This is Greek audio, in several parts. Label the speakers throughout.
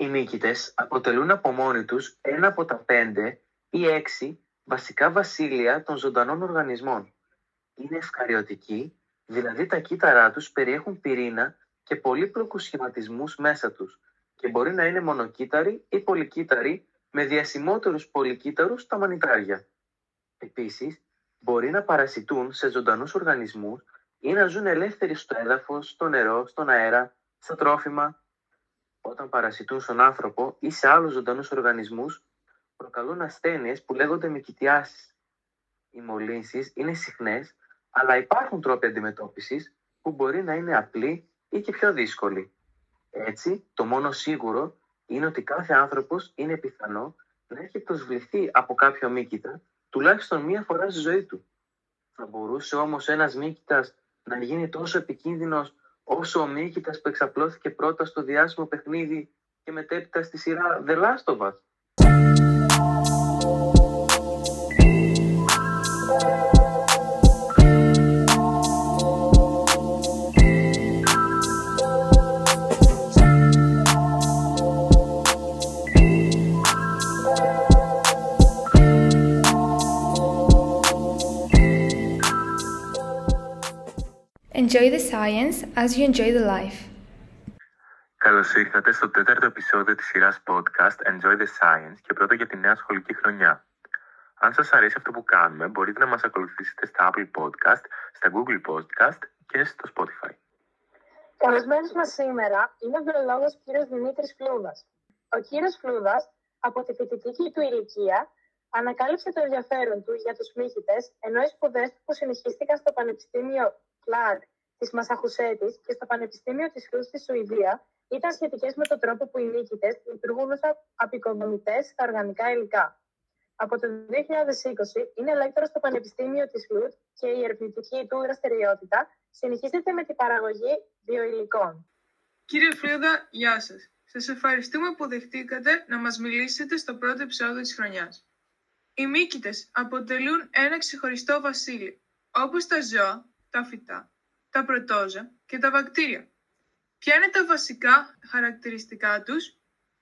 Speaker 1: Οι μύκητες αποτελούν από μόνοι τους ένα από τα πέντε ή έξι βασικά βασίλεια των ζωντανών οργανισμών. Είναι ευκαριωτικοί, δηλαδή τα κύτταρά τους περιέχουν πυρήνα και πολύπλοκους σχηματισμούς μέσα τους και μπορεί να είναι μονοκύτταροι ή πολυκύτταροι με διασημότερους πολυκύτταρους στα μανιτάρια. Επίσης, μπορεί να παρασιτούν σε ζωντανούς οργανισμούς ή να ζουν ελεύθεροι στο έδαφος, στο νερό, στον αέρα, στα τρόφιμα. Όταν παρασιτούν στον άνθρωπο ή σε άλλους ζωντανούς οργανισμούς, προκαλούν ασθένειες που λέγονται μικητιάσεις. Οι μολύνσεις είναι συχνές, αλλά υπάρχουν τρόποι αντιμετώπισης που μπορεί να είναι απλοί ή και πιο δύσκολοι. Έτσι, το μόνο σίγουρο είναι ότι κάθε άνθρωπος είναι πιθανό να έχει προσβληθεί από κάποιο μύκητα τουλάχιστον μία φορά στη ζωή του. Θα μπορούσε όμως ένας μύκητας να γίνει τόσο επικίνδυνος όσο ο μύκητας που εξαπλώθηκε πρώτα στο διάσημο παιχνίδι και μετέπειτα στη σειρά The Last of Us.
Speaker 2: Enjoy the science as you enjoy the life.
Speaker 3: Καλώς ήρθατε στο τέταρτο επεισόδιο της σειράς podcast Enjoy the Science και πρώτο για τη νέα σχολική χρονιά. Αν σας αρέσει αυτό που κάνουμε, μπορείτε να μας ακολουθήσετε στα Apple Podcast, στα Google Podcast και στο Spotify.
Speaker 4: Καλεσμένος μας σήμερα είναι ο βιολόγος κ. Δημήτρης Φλούδας. Ο κ. Φλούδας, από τη φοιτητική του ηλικία, ανακάλυψε το ενδιαφέρον του για τους μύχητε, ενώ οι σπουδές που συνεχίστηκαν στο Πανεπιστήμιο Clark της Μασαχουσέτης και στο Πανεπιστήμιο της Κρούς στη Σουηδία ήταν σχετικές με τον τρόπο που οι νίκητες λειτουργούν ω απεικονομητέ στα οργανικά υλικά. Από το 2020 είναι λέκτορο στο Πανεπιστήμιο της Λουτ και η ερευνητική του δραστηριότητα συνεχίζεται με την παραγωγή βιοηλικών.
Speaker 5: Κύριε Φρίδα, γεια σας. Σας ευχαριστούμε που δεχτήκατε να μας μιλήσετε στο πρώτο επεισόδιο της χρονιάς. Οι μύκητε αποτελούν ένα ξεχωριστό βασίλειο, όπως τα ζώα, τα φυτά, τα πρωτόζα και τα βακτήρια. Ποια είναι τα βασικά χαρακτηριστικά τους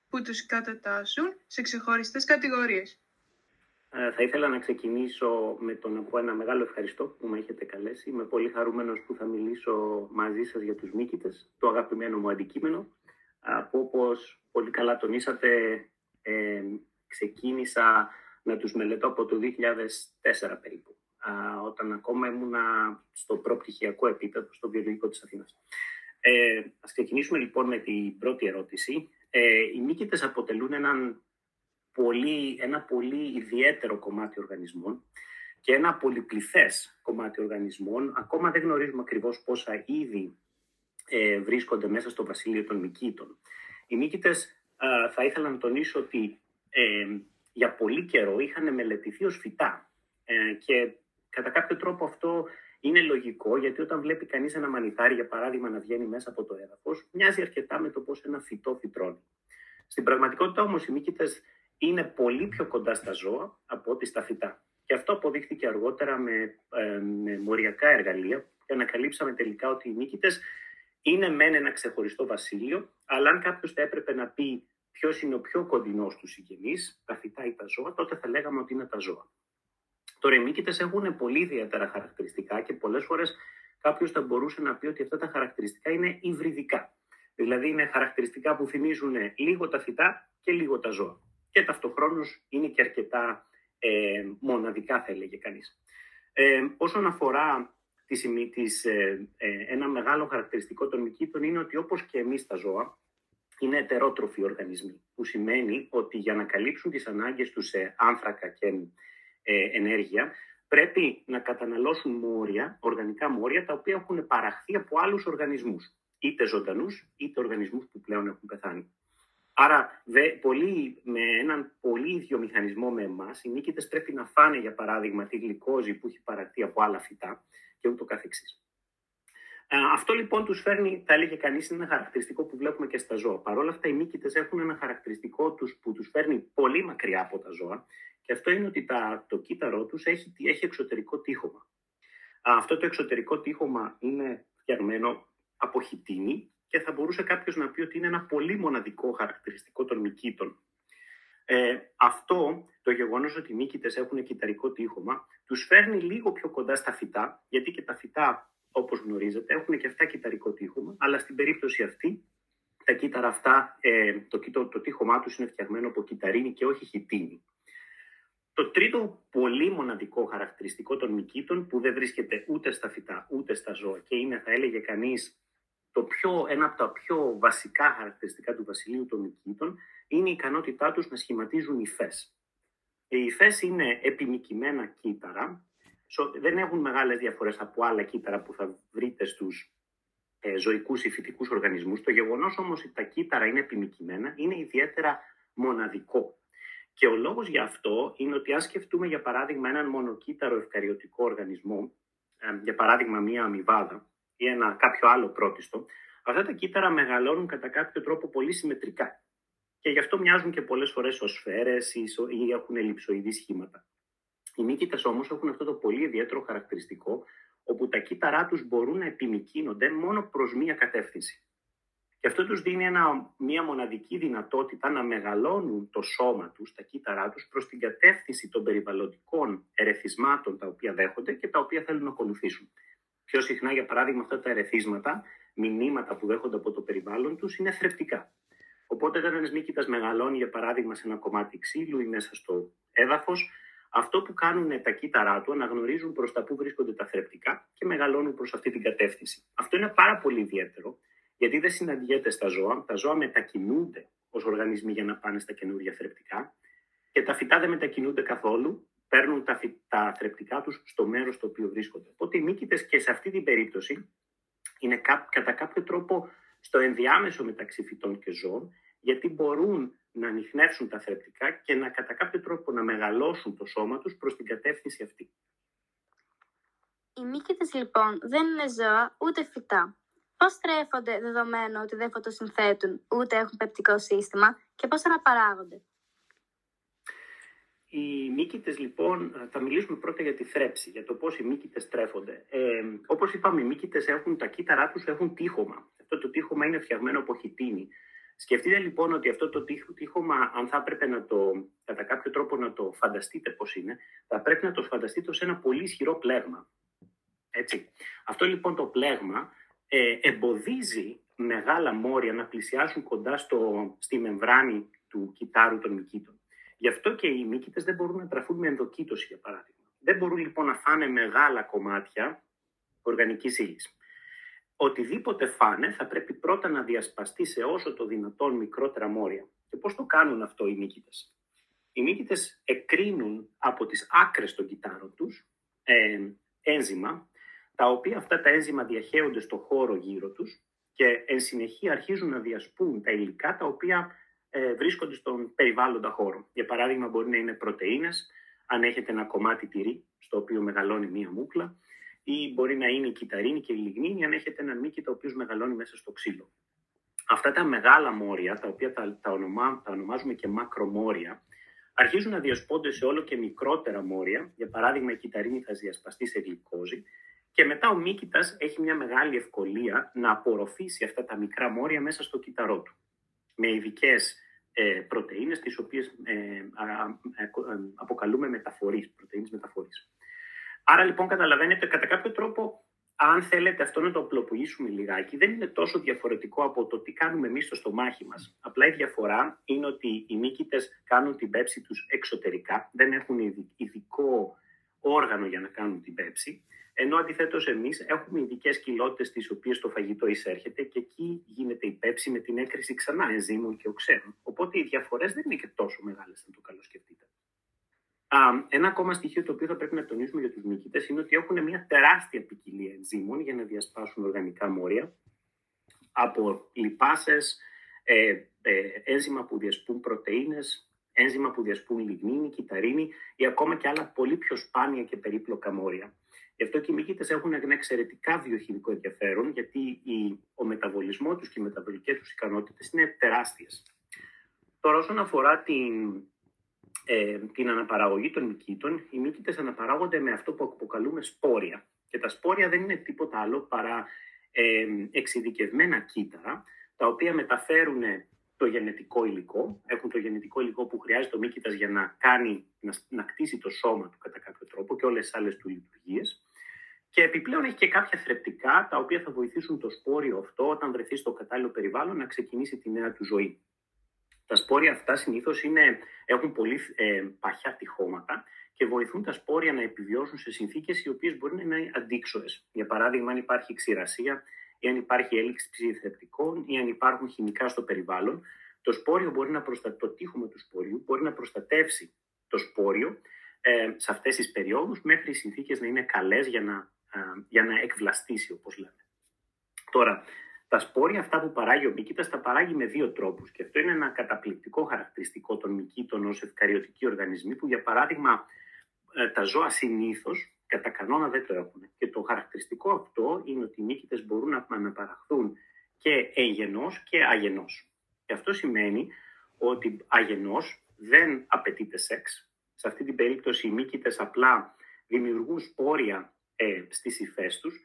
Speaker 5: που τους κατατάσσουν σε ξεχωριστές κατηγορίες;
Speaker 6: Ε, θα ήθελα να ξεκινήσω με το να πω ένα μεγάλο ευχαριστώ που με έχετε καλέσει. Είμαι πολύ χαρούμενος που θα μιλήσω μαζί σας για τους μύκητες, το αγαπημένο μου αντικείμενο. Από όπως πολύ καλά τονίσατε, ε, ξεκίνησα να τους μελετώ από το 2004 περίπου όταν ακόμα ήμουνα στο προπτυχιακό επίπεδο, στο βιολογικό της Αθήνας. Ε, ας ξεκινήσουμε λοιπόν με την πρώτη ερώτηση. Ε, οι μύκητες αποτελούν έναν πολύ, ένα πολύ ιδιαίτερο κομμάτι οργανισμών και ένα πολυπληθές κομμάτι οργανισμών. Ακόμα δεν γνωρίζουμε ακριβώς πόσα είδη ε, βρίσκονται μέσα στο βασίλειο των μυκήτων. Οι μύκητες θα ήθελα να τονίσω ότι ε, για πολύ καιρό είχαν μελετηθεί ως φυτά ε, και Κατά κάποιο τρόπο αυτό είναι λογικό, γιατί όταν βλέπει κανείς ένα μανιτάρι, για παράδειγμα, να βγαίνει μέσα από το έδαφος, μοιάζει αρκετά με το πώς ένα φυτό φυτρώνει. Στην πραγματικότητα όμως οι μύκητε είναι πολύ πιο κοντά στα ζώα από ό,τι στα φυτά. Και αυτό αποδείχθηκε αργότερα με, ε, με μοριακά εργαλεία και ανακαλύψαμε τελικά ότι οι μύκητε είναι μεν ένα ξεχωριστό βασίλειο, αλλά αν κάποιος θα έπρεπε να πει ποιος είναι ο πιο κοντινός τους συγγενείς, τα φυτά ή τα ζώα, τότε θα λέγαμε ότι είναι τα ζώα. Τώρα, οι μύκητε έχουν πολύ ιδιαίτερα χαρακτηριστικά και πολλές φορές κάποιος θα μπορούσε να πει ότι αυτά τα χαρακτηριστικά είναι υβριδικά. Δηλαδή, είναι χαρακτηριστικά που θυμίζουν λίγο τα φυτά και λίγο τα ζώα. Και ταυτοχρόνως είναι και αρκετά ε, μοναδικά, θα έλεγε κανείς. Ε, όσον αφορά τις, τις, ε, ε, ένα μεγάλο χαρακτηριστικό των μυκήτων είναι ότι όπως και εμείς τα ζώα, είναι ετερότροφοι οργανισμοί, που σημαίνει ότι για να καλύψουν τις ανάγκες τους σε άνθρακα και ε, ενέργεια, πρέπει να καταναλώσουν μόρια, οργανικά μόρια, τα οποία έχουν παραχθεί από άλλους οργανισμούς, είτε ζωντανούς, είτε οργανισμούς που πλέον έχουν πεθάνει. Άρα, δε, πολύ, με έναν πολύ ίδιο μηχανισμό με εμάς, οι νίκητες πρέπει να φάνε, για παράδειγμα, τη γλυκόζη που έχει παραχθεί από άλλα φυτά και ούτω καθεξής. Αυτό λοιπόν τους φέρνει, θα έλεγε κανείς, είναι ένα χαρακτηριστικό που βλέπουμε και στα ζώα. Παρ' όλα αυτά, οι μύκητε έχουν ένα χαρακτηριστικό τους που τους φέρνει πολύ μακριά από τα ζώα και αυτό είναι ότι τα, το κύτταρό τους έχει, έχει εξωτερικό τείχομα. Αυτό το εξωτερικό τείχομα είναι φτιαγμένο από χιτίνη και θα μπορούσε κάποιος να πει ότι είναι ένα πολύ μοναδικό χαρακτηριστικό των μυκήτων. Ε, αυτό το γεγονός ότι οι μύκητες έχουν κυταρικό τείχομα τους φέρνει λίγο πιο κοντά στα φυτά, γιατί και τα φυτά, όπως γνωρίζετε, έχουν και αυτά κυταρικό τείχομα, αλλά στην περίπτωση αυτή τα κύτταρα αυτά, ε, το, το, το τείχομά τους είναι φτιαγμένο από κυταρίνη και όχι χιτίνη. Το τρίτο πολύ μοναδικό χαρακτηριστικό των μυκήτων που δεν βρίσκεται ούτε στα φυτά ούτε στα ζώα και είναι θα έλεγε κανείς το πιο, ένα από τα πιο βασικά χαρακτηριστικά του βασιλείου των μυκήτων είναι η ικανότητά τους να σχηματίζουν υφές. Οι υφές είναι επιμικημένα κύτταρα, δεν έχουν μεγάλες διαφορές από άλλα κύτταρα που θα βρείτε στους ε, ζωικούς ή φυτικούς οργανισμούς. Το γεγονός όμως ότι τα κύτταρα είναι επιμικημένα είναι ιδιαίτερα μοναδικό. Και ο λόγος για αυτό είναι ότι αν σκεφτούμε για παράδειγμα έναν μονοκύτταρο ευκαριωτικό οργανισμό, ε, για παράδειγμα μία αμοιβάδα ή ένα κάποιο άλλο πρότιστο, αυτά τα κύτταρα μεγαλώνουν κατά κάποιο τρόπο πολύ συμμετρικά. Και γι' αυτό μοιάζουν και πολλές φορές ως σφαίρες ή έχουν ελλειψοειδή σχήματα. Οι μύκητες όμως έχουν αυτό το πολύ ιδιαίτερο χαρακτηριστικό, όπου τα κύτταρά τους μπορούν να επιμικίνονται μόνο προς μία κατεύθυνση. Και αυτό τους δίνει ένα, μια μοναδική δυνατότητα να μεγαλώνουν το σώμα τους, τα κύτταρά τους, προς την κατεύθυνση των περιβαλλοντικών ερεθισμάτων τα οποία δέχονται και τα οποία θέλουν να ακολουθήσουν. Πιο συχνά, για παράδειγμα, αυτά τα ερεθίσματα, μηνύματα που δέχονται από το περιβάλλον τους, είναι θρεπτικά. Οπότε, όταν ένας μύκητα μεγαλώνει, για παράδειγμα, σε ένα κομμάτι ξύλου ή μέσα στο έδαφος, αυτό που κάνουν τα κύτταρά του αναγνωρίζουν προς τα που βρίσκονται τα θρεπτικά και μεγαλώνουν προς αυτή την κατεύθυνση. Αυτό είναι πάρα πολύ ιδιαίτερο γιατί δεν συναντιέται στα ζώα. Τα ζώα μετακινούνται ως οργανισμοί για να πάνε στα καινούργια θρεπτικά και τα φυτά δεν μετακινούνται καθόλου, παίρνουν τα, τα θρεπτικά τους στο μέρος στο οποίο βρίσκονται. Οπότε οι μύκητες και σε αυτή την περίπτωση είναι κατά κάποιο τρόπο στο ενδιάμεσο μεταξύ φυτών και ζώων, γιατί μπορούν να ανοιχνεύσουν τα θρεπτικά και να κατά κάποιο τρόπο να μεγαλώσουν το σώμα τους προς την κατεύθυνση αυτή.
Speaker 7: Οι μύκητες λοιπόν δεν είναι ζώα ούτε φυτά. Πώς τρέφονται δεδομένου ότι δεν φωτοσυνθέτουν ούτε έχουν πεπτικό σύστημα και πώς αναπαράγονται;
Speaker 6: Οι μύκητες λοιπόν, θα μιλήσουμε πρώτα για τη θρέψη, για το πώς οι μύκητες τρέφονται. Ε, όπως είπαμε, οι μύκητες έχουν τα κύτταρά τους έχουν τείχομα. Αυτό το τείχομα είναι φτιαγμένο από χιτίνη. Σκεφτείτε λοιπόν ότι αυτό το τείχομα, αν θα έπρεπε να το, κατά κάποιο τρόπο να το φανταστείτε πώς είναι, θα πρέπει να το φανταστείτε ως ένα πολύ ισχυρό πλέγμα. Έτσι. Αυτό λοιπόν το πλέγμα ε, εμποδίζει μεγάλα μόρια να πλησιάσουν κοντά στο, στη μεμβράνη του κυτάρου των μυκήτων. Γι' αυτό και οι μύκητες δεν μπορούν να τραφούν με ενδοκίτωση, για παράδειγμα. Δεν μπορούν λοιπόν να φάνε μεγάλα κομμάτια οργανικής ύλης. Οτιδήποτε φάνε θα πρέπει πρώτα να διασπαστεί σε όσο το δυνατόν μικρότερα μόρια. Και πώς το κάνουν αυτό οι μύκητες. Οι μύκητες εκρίνουν από τις άκρες των κυτάρων τους ε, ένζημα τα οποία αυτά τα ένζημα διαχέονται στο χώρο γύρω τους και εν συνεχεία αρχίζουν να διασπούν τα υλικά τα οποία ε, βρίσκονται στον περιβάλλοντα χώρο. Για παράδειγμα μπορεί να είναι πρωτεΐνες, αν έχετε ένα κομμάτι τυρί στο οποίο μεγαλώνει μία μούκλα, ή μπορεί να είναι η κυταρίνη και η λιγνίνη, αν έχετε ένα μήκη το οποίο μεγαλώνει μέσα στο ξύλο. Αυτά τα μεγάλα μόρια, τα οποία τα, τα, ονομά, τα ονομάζουμε και μακρομόρια, αρχίζουν να διασπώνται σε όλο και μικρότερα μόρια. Για παράδειγμα, η κυταρίνη θα διασπαστεί σε γλυκόζη και μετά ο μύκητας έχει μια μεγάλη ευκολία να απορροφήσει αυτά τα μικρά μόρια μέσα στο κύτταρό του. Με ειδικές ε, πρωτεΐνες, τις οποίες ε, ε, αποκαλούμε μεταφορείς, πρωτεΐνες μεταφορείς. Άρα λοιπόν καταλαβαίνετε κατά κάποιο τρόπο, αν θέλετε αυτό να το απλοποιήσουμε λιγάκι, δεν είναι τόσο διαφορετικό από το τι κάνουμε εμείς στο στομάχι μας. Απλά η διαφορά είναι ότι οι μύκητες κάνουν την πέψη τους εξωτερικά, δεν έχουν ειδικό όργανο για να κάνουν την πέψη ενώ αντιθέτως εμείς έχουμε ειδικές κοιλότητε τις οποίες το φαγητό εισέρχεται και εκεί γίνεται η πέψη με την έκρηση ξανά ενζήμων και οξέων. Οπότε οι διαφορές δεν είναι και τόσο μεγάλες, αν το καλοσκεφτείτε. Α, ένα ακόμα στοιχείο το οποίο θα πρέπει να τονίσουμε για τους μύκητε είναι ότι έχουν μια τεράστια ποικιλία ενζήμων για να διασπάσουν οργανικά μόρια από λιπάσες, ε, ε, ένζημα που διασπούν πρωτενε, ένζημα που διασπούν λιγνίνη, κυταρίνη ή ακόμα και άλλα πολύ πιο σπάνια και περίπλοκα μόρια. Γι' αυτό και οι μυκήτε έχουν ένα εξαιρετικά βιοχημικό ενδιαφέρον, γιατί ο μεταβολισμός τους και οι μεταβολικές τους ικανότητες είναι τεράστιες. Τώρα, όσον αφορά την, ε, την αναπαραγωγή των μυκήτων, οι μύκητε αναπαράγονται με αυτό που αποκαλούμε σπόρια. Και τα σπόρια δεν είναι τίποτα άλλο παρά ε, εξειδικευμένα κύτταρα, τα οποία μεταφέρουν το γενετικό υλικό, έχουν το γενετικό υλικό που χρειάζεται ο μύκητας για να, κάνει, να, να κτίσει το σώμα του κατά κάποιο τρόπο και όλες τις άλλες του λειτουργίες. Και επιπλέον έχει και κάποια θρεπτικά τα οποία θα βοηθήσουν το σπόριο αυτό όταν βρεθεί στο κατάλληλο περιβάλλον να ξεκινήσει τη νέα του ζωή. Τα σπόρια αυτά συνήθως έχουν πολύ ε, παχιά τυχώματα και βοηθούν τα σπόρια να επιβιώσουν σε συνθήκες οι οποίες μπορεί να είναι αντίξωες. Για παράδειγμα, αν υπάρχει ξηρασία ή αν υπάρχει έλλειψη ψηφιθρεπτικών ή αν υπάρχουν χημικά στο περιβάλλον, το σπόριο μπορεί να προστατεύσει, το τείχομα του σπόριου μπορεί να προστατεύσει το σπόριο ε, σε αυτές τις περιόδους μέχρι οι συνθήκες να είναι καλές για να, ε, για να εκβλαστήσει, όπως λέμε. Τώρα, τα σπόρια αυτά που παράγει ο μύκητα τα παράγει με δύο τρόπους. Και αυτό είναι ένα καταπληκτικό χαρακτηριστικό των μυκήτων ως ευκαριωτικοί οργανισμοί, που για παράδειγμα ε, τα ζώα συνήθως κατά κανόνα δεν το έχουν. Και το χαρακτηριστικό αυτό είναι ότι οι μύκητες μπορούν να αναπαραχθούν και εγενός και αγενός. Και αυτό σημαίνει ότι αγενός δεν απαιτείται σεξ. Σε αυτή την περίπτωση οι μύκητες απλά δημιουργούν σπόρια ε, στις υφές τους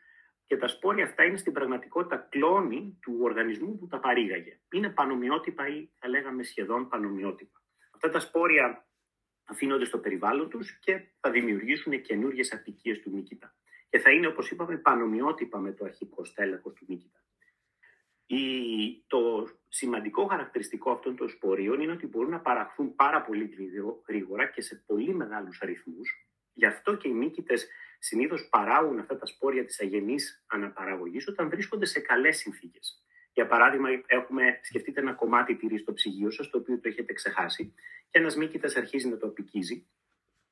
Speaker 6: και τα σπόρια αυτά είναι στην πραγματικότητα κλόνη του οργανισμού που τα παρήγαγε. Είναι πανομοιότυπα ή θα λέγαμε σχεδόν πανομοιότυπα. Αυτά τα σπόρια αφήνονται στο περιβάλλον τους και θα δημιουργήσουν καινούριε απικίες του Μίκητα. Και θα είναι, όπως είπαμε, πανομοιότυπα με το αρχικό στέλεχος του Μίκητα. Η, το σημαντικό χαρακτηριστικό αυτών των σπορίων είναι ότι μπορούν να παραχθούν πάρα πολύ γρήγορα και σε πολύ μεγάλους αριθμούς. Γι' αυτό και οι μύκητες συνήθως παράγουν αυτά τα σπόρια της αγενής αναπαραγωγής όταν βρίσκονται σε καλές συνθήκες. Για παράδειγμα, έχουμε, σκεφτείτε ένα κομμάτι τυρί στο ψυγείο σας, το οποίο το έχετε ξεχάσει, και ένας μύκητας αρχίζει να το απικίζει.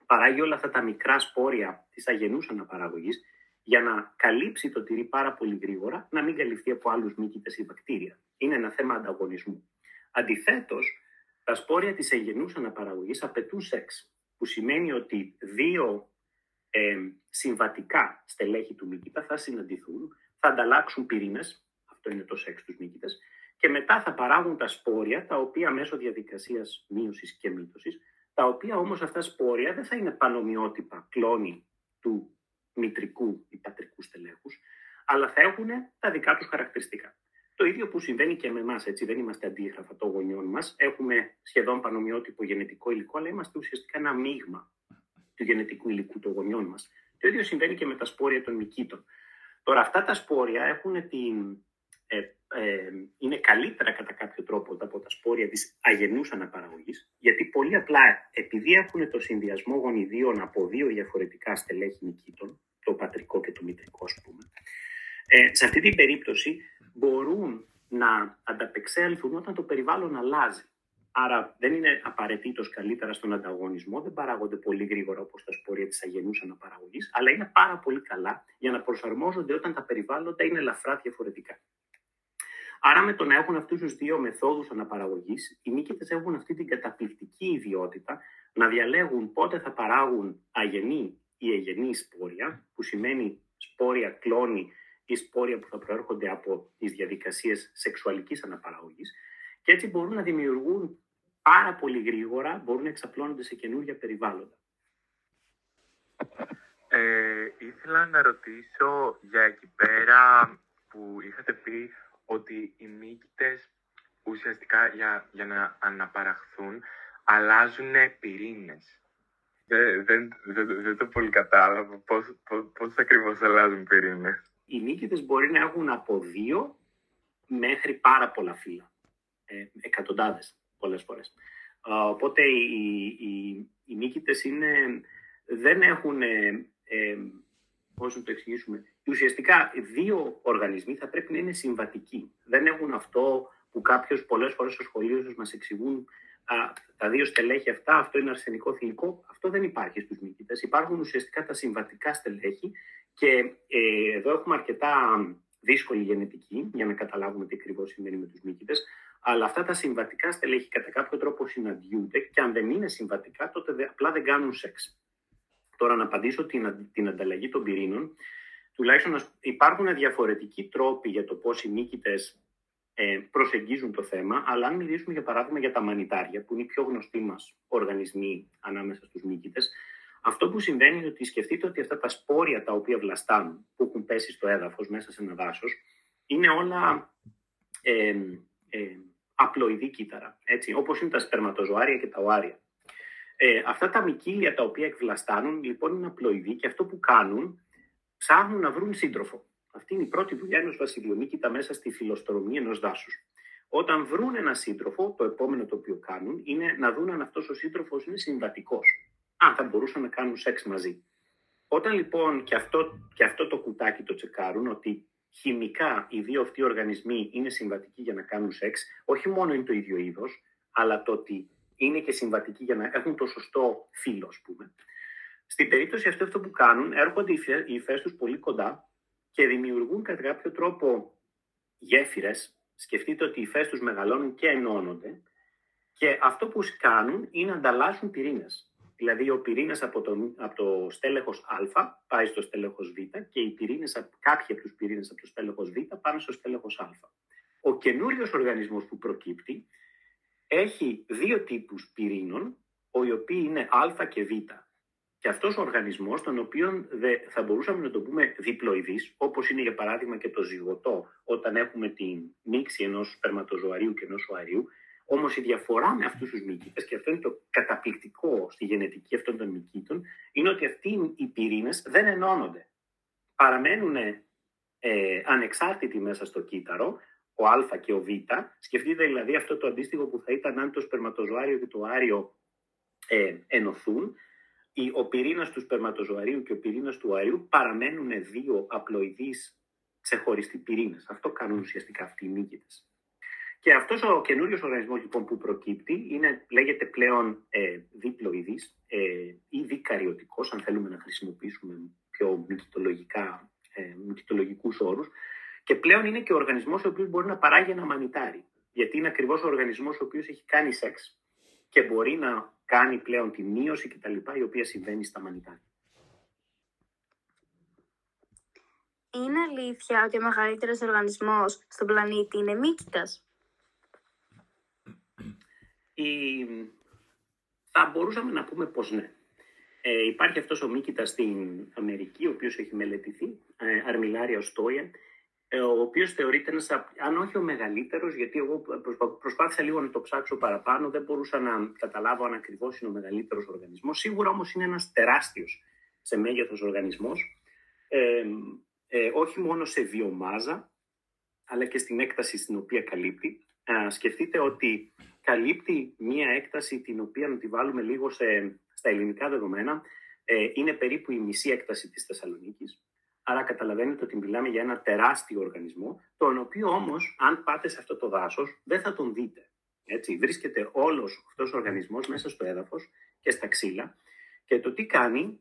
Speaker 6: Παράγει όλα αυτά τα μικρά σπόρια της αγενούς αναπαραγωγής για να καλύψει το τυρί πάρα πολύ γρήγορα, να μην καλυφθεί από άλλους μύκητες ή βακτήρια. Είναι ένα θέμα ανταγωνισμού. Αντιθέτως, τα σπόρια της αγενούς αναπαραγωγής απαιτούν σεξ, που σημαίνει ότι δύο ε, συμβατικά στελέχη του μύκητα θα συναντηθούν, θα ανταλλάξουν πυρήνες, αυτό είναι το σεξ τους νίκητες, και μετά θα παράγουν τα σπόρια, τα οποία μέσω διαδικασίας μείωσης και μύτωσης, τα οποία όμως αυτά σπόρια δεν θα είναι πανομοιότυπα κλόνη του μητρικού ή πατρικού στελέχους, αλλά θα έχουν τα δικά τους χαρακτηριστικά. Το ίδιο που συμβαίνει και με εμάς, έτσι δεν είμαστε αντίγραφα των γονιών μας. Έχουμε σχεδόν πανομοιότυπο γενετικό υλικό, αλλά είμαστε ουσιαστικά ένα μείγμα του γενετικού υλικού των γονιών μας. Το ίδιο συμβαίνει και με τα σπόρια των μυκήτων. Τώρα, αυτά τα σπόρια έχουν την ε, ε, είναι καλύτερα κατά κάποιο τρόπο από τα σπόρια της αγενούς αναπαραγωγής, γιατί πολύ απλά επειδή έχουν το συνδυασμό γονιδίων από δύο διαφορετικά στελέχη νικήτων, το πατρικό και το μητρικό ας πούμε, ε, σε αυτή την περίπτωση μπορούν να ανταπεξέλθουν όταν το περιβάλλον αλλάζει. Άρα δεν είναι απαραίτητος καλύτερα στον ανταγωνισμό, δεν παράγονται πολύ γρήγορα όπως τα σπόρια της αγενούς αναπαραγωγής, αλλά είναι πάρα πολύ καλά για να προσαρμόζονται όταν τα περιβάλλοντα είναι ελαφρά διαφορετικά. Άρα με το να έχουν αυτούς τους δύο μεθόδους αναπαραγωγής, οι μύκητε έχουν αυτή την καταπληκτική ιδιότητα να διαλέγουν πότε θα παράγουν αγενή ή εγενή σπόρια, που σημαίνει σπόρια κλόνη ή σπόρια που θα προέρχονται από τις διαδικασίες σεξουαλικής αναπαραγωγής, και έτσι μπορούν να δημιουργούν πάρα πολύ γρήγορα, μπορούν να εξαπλώνονται σε καινούργια περιβάλλοντα.
Speaker 3: Ε, ήθελα να ρωτήσω για εκεί πέρα που είχατε πει ότι οι μύκητες ουσιαστικά για, για να αναπαραχθούν αλλάζουν πυρήνες. Δεν, δεν, δεν, δεν το πολύ κατάλαβα πώς, πώς, πώς ακριβώς αλλάζουν πυρήνες.
Speaker 6: Οι μύκητες μπορεί να έχουν από δύο μέχρι πάρα πολλά φύλλα. Ε, εκατοντάδες πολλές φορές. Οπότε οι, οι, οι μύκητες είναι, δεν έχουν, ε, ε, πώς να το εξηγήσουμε, ουσιαστικά δύο οργανισμοί θα πρέπει να είναι συμβατικοί. Δεν έχουν αυτό που κάποιος πολλές φορές στο σχολείο τους μας εξηγούν α, τα δύο στελέχη αυτά, αυτό είναι αρσενικό θηλυκό. Αυτό δεν υπάρχει στους μύκητε. Υπάρχουν ουσιαστικά τα συμβατικά στελέχη και ε, εδώ έχουμε αρκετά δύσκολη γενετική για να καταλάβουμε τι ακριβώς σημαίνει με τους μύκητε. Αλλά αυτά τα συμβατικά στελέχη κατά κάποιο τρόπο συναντιούνται και αν δεν είναι συμβατικά, τότε απλά δεν κάνουν σεξ. Τώρα, να απαντήσω την, την ανταλλαγή των πυρήνων τουλάχιστον υπάρχουν διαφορετικοί τρόποι για το πώς οι νίκητες ε, προσεγγίζουν το θέμα, αλλά αν μιλήσουμε για παράδειγμα για τα μανιτάρια, που είναι οι πιο γνωστοί μας οργανισμοί ανάμεσα στους νίκητες, αυτό που συμβαίνει είναι ότι σκεφτείτε ότι αυτά τα σπόρια τα οποία βλαστάνουν, που έχουν πέσει στο έδαφος μέσα σε ένα δάσος, Είναι όλα ε, ε, απλοειδή ε, ε, απλοειδή κύτταρα, έτσι, όπως είναι τα σπερματοζωάρια και τα οάρια. Ε, αυτά τα μικύλια τα οποία εκβλαστάνουν λοιπόν είναι απλοειδή και αυτό που κάνουν ψάχνουν να βρουν σύντροφο. Αυτή είναι η πρώτη δουλειά ενός βασιλειομίκητα μέσα στη φιλοστρομή ενός δάσους. Όταν βρουν ένα σύντροφο, το επόμενο το οποίο κάνουν είναι να δουν αν αυτός ο σύντροφος είναι συμβατικός. Αν θα μπορούσαν να κάνουν σεξ μαζί. Όταν λοιπόν και αυτό, και αυτό το κουτάκι το τσεκάρουν, ότι χημικά οι δύο αυτοί οργανισμοί είναι συμβατικοί για να κάνουν σεξ, όχι μόνο είναι το ίδιο είδος, αλλά το ότι είναι και συμβατικοί για να έχουν το σωστό φύλλο, ας πούμε. Στην περίπτωση αυτή, αυτό που κάνουν, έρχονται οι υφές τους πολύ κοντά και δημιουργούν κατά κάποιο τρόπο γέφυρες. Σκεφτείτε ότι οι υφές τους μεγαλώνουν και ενώνονται. Και αυτό που κάνουν είναι να ανταλλάσσουν πυρήνες. Δηλαδή, ο πυρήνας από, το, από το στέλεχος Α πάει στο στέλεχος Β και οι πυρήνες, κάποιοι από τους πυρήνες από το στέλεχος Β πάνε στο στέλεχος Α. Ο καινούριος οργανισμός που προκύπτει έχει δύο τύπους πυρήνων, οι οποίοι είναι Α και Β. Και αυτός ο οργανισμός, τον οποίο θα μπορούσαμε να το πούμε διπλοειδής, όπως είναι για παράδειγμα και το ζυγωτό, όταν έχουμε την μίξη ενός σπερματοζωαρίου και ενός οαρίου, όμως η διαφορά με αυτούς τους μύκητες, και αυτό είναι το καταπληκτικό στη γενετική αυτών των μυκήτων, είναι ότι αυτοί οι πυρήνες δεν ενώνονται. Παραμένουν ε, ανεξάρτητοι μέσα στο κύτταρο, ο Α και ο Β. Σκεφτείτε δηλαδή αυτό το αντίστοιχο που θα ήταν αν το σπερματοζωάριο και το άριο ε, ενωθούν. Ο πυρήνας του σπερματοζωαρίου και ο πυρήνας του αριού παραμένουν δύο απλοειδείς ξεχωριστοί πυρήνες. Αυτό κάνουν ουσιαστικά αυτοί οι νίκητες. Και αυτός ο καινούριος οργανισμός λοιπόν που προκύπτει είναι, λέγεται πλέον ε, διπλοειδής ε, ή δικαριωτικός, αν θέλουμε να χρησιμοποιήσουμε πιο μυκητολογικά, ε, όρους, και πλέον είναι και ο οργανισμός ο οποίος μπορεί να παράγει ένα μανιτάρι. Γιατί είναι ακριβώς ο οργανισμός ο οποίος έχει κάνει σεξ και μπορεί να κάνει πλέον τη μείωση κτλ. η οποία συμβαίνει στα μανιτάρια.
Speaker 7: Είναι αλήθεια ότι ο μεγαλύτερος οργανισμός στον πλανήτη είναι μύκητας;
Speaker 6: Η... Θα μπορούσαμε να πούμε πως ναι. Ε, υπάρχει αυτός ο μύκητας στην Αμερική, ο οποίος έχει μελετηθεί, ε, Αρμιλάρια Οστόια, ε, ο οποίος θεωρείται ένας, αν όχι ο μεγαλύτερος, γιατί εγώ προσπάθησα λίγο να το ψάξω παραπάνω, δεν μπορούσα να καταλάβω αν ακριβώς είναι ο μεγαλύτερος οργανισμός. Σίγουρα όμως είναι ένας τεράστιος σε μέγεθος οργανισμός, ε, ε, όχι μόνο σε βιομάζα, αλλά και στην έκταση στην οποία καλύπτει. Ε, σκεφτείτε ότι καλύπτει μία έκταση την οποία να τη βάλουμε λίγο σε, στα ελληνικά δεδομένα, ε, είναι περίπου η μισή έκταση της Θεσσαλονίκης. Άρα καταλαβαίνετε ότι μιλάμε για ένα τεράστιο οργανισμό, τον οποίο όμως, αν πάτε σε αυτό το δάσος, δεν θα τον δείτε. Έτσι, βρίσκεται όλος αυτός ο οργανισμός μέσα στο έδαφος και στα ξύλα. Και το τι κάνει,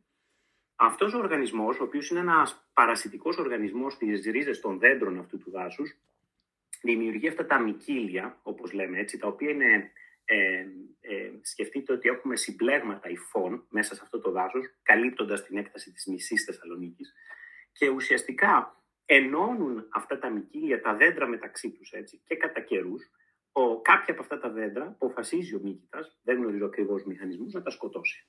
Speaker 6: αυτός ο οργανισμός, ο οποίος είναι ένας παρασιτικός οργανισμός στις ρίζες των δέντρων αυτού του δάσους, δημιουργεί αυτά τα μικύλια, όπως λέμε έτσι, τα οποία είναι ε, ε, σκεφτείτε ότι έχουμε συμπλέγματα υφών μέσα σε αυτό το δάσος, καλύπτοντας την έκταση της μισής Θεσσαλονίκης και ουσιαστικά ενώνουν αυτά τα μικύλια, τα δέντρα μεταξύ τους έτσι και κατά καιρούς. Κάποια από αυτά τα δέντρα αποφασίζει ο μύκητα, δεν γνωρίζω ακριβώς μηχανισμούς, να τα σκοτώσει.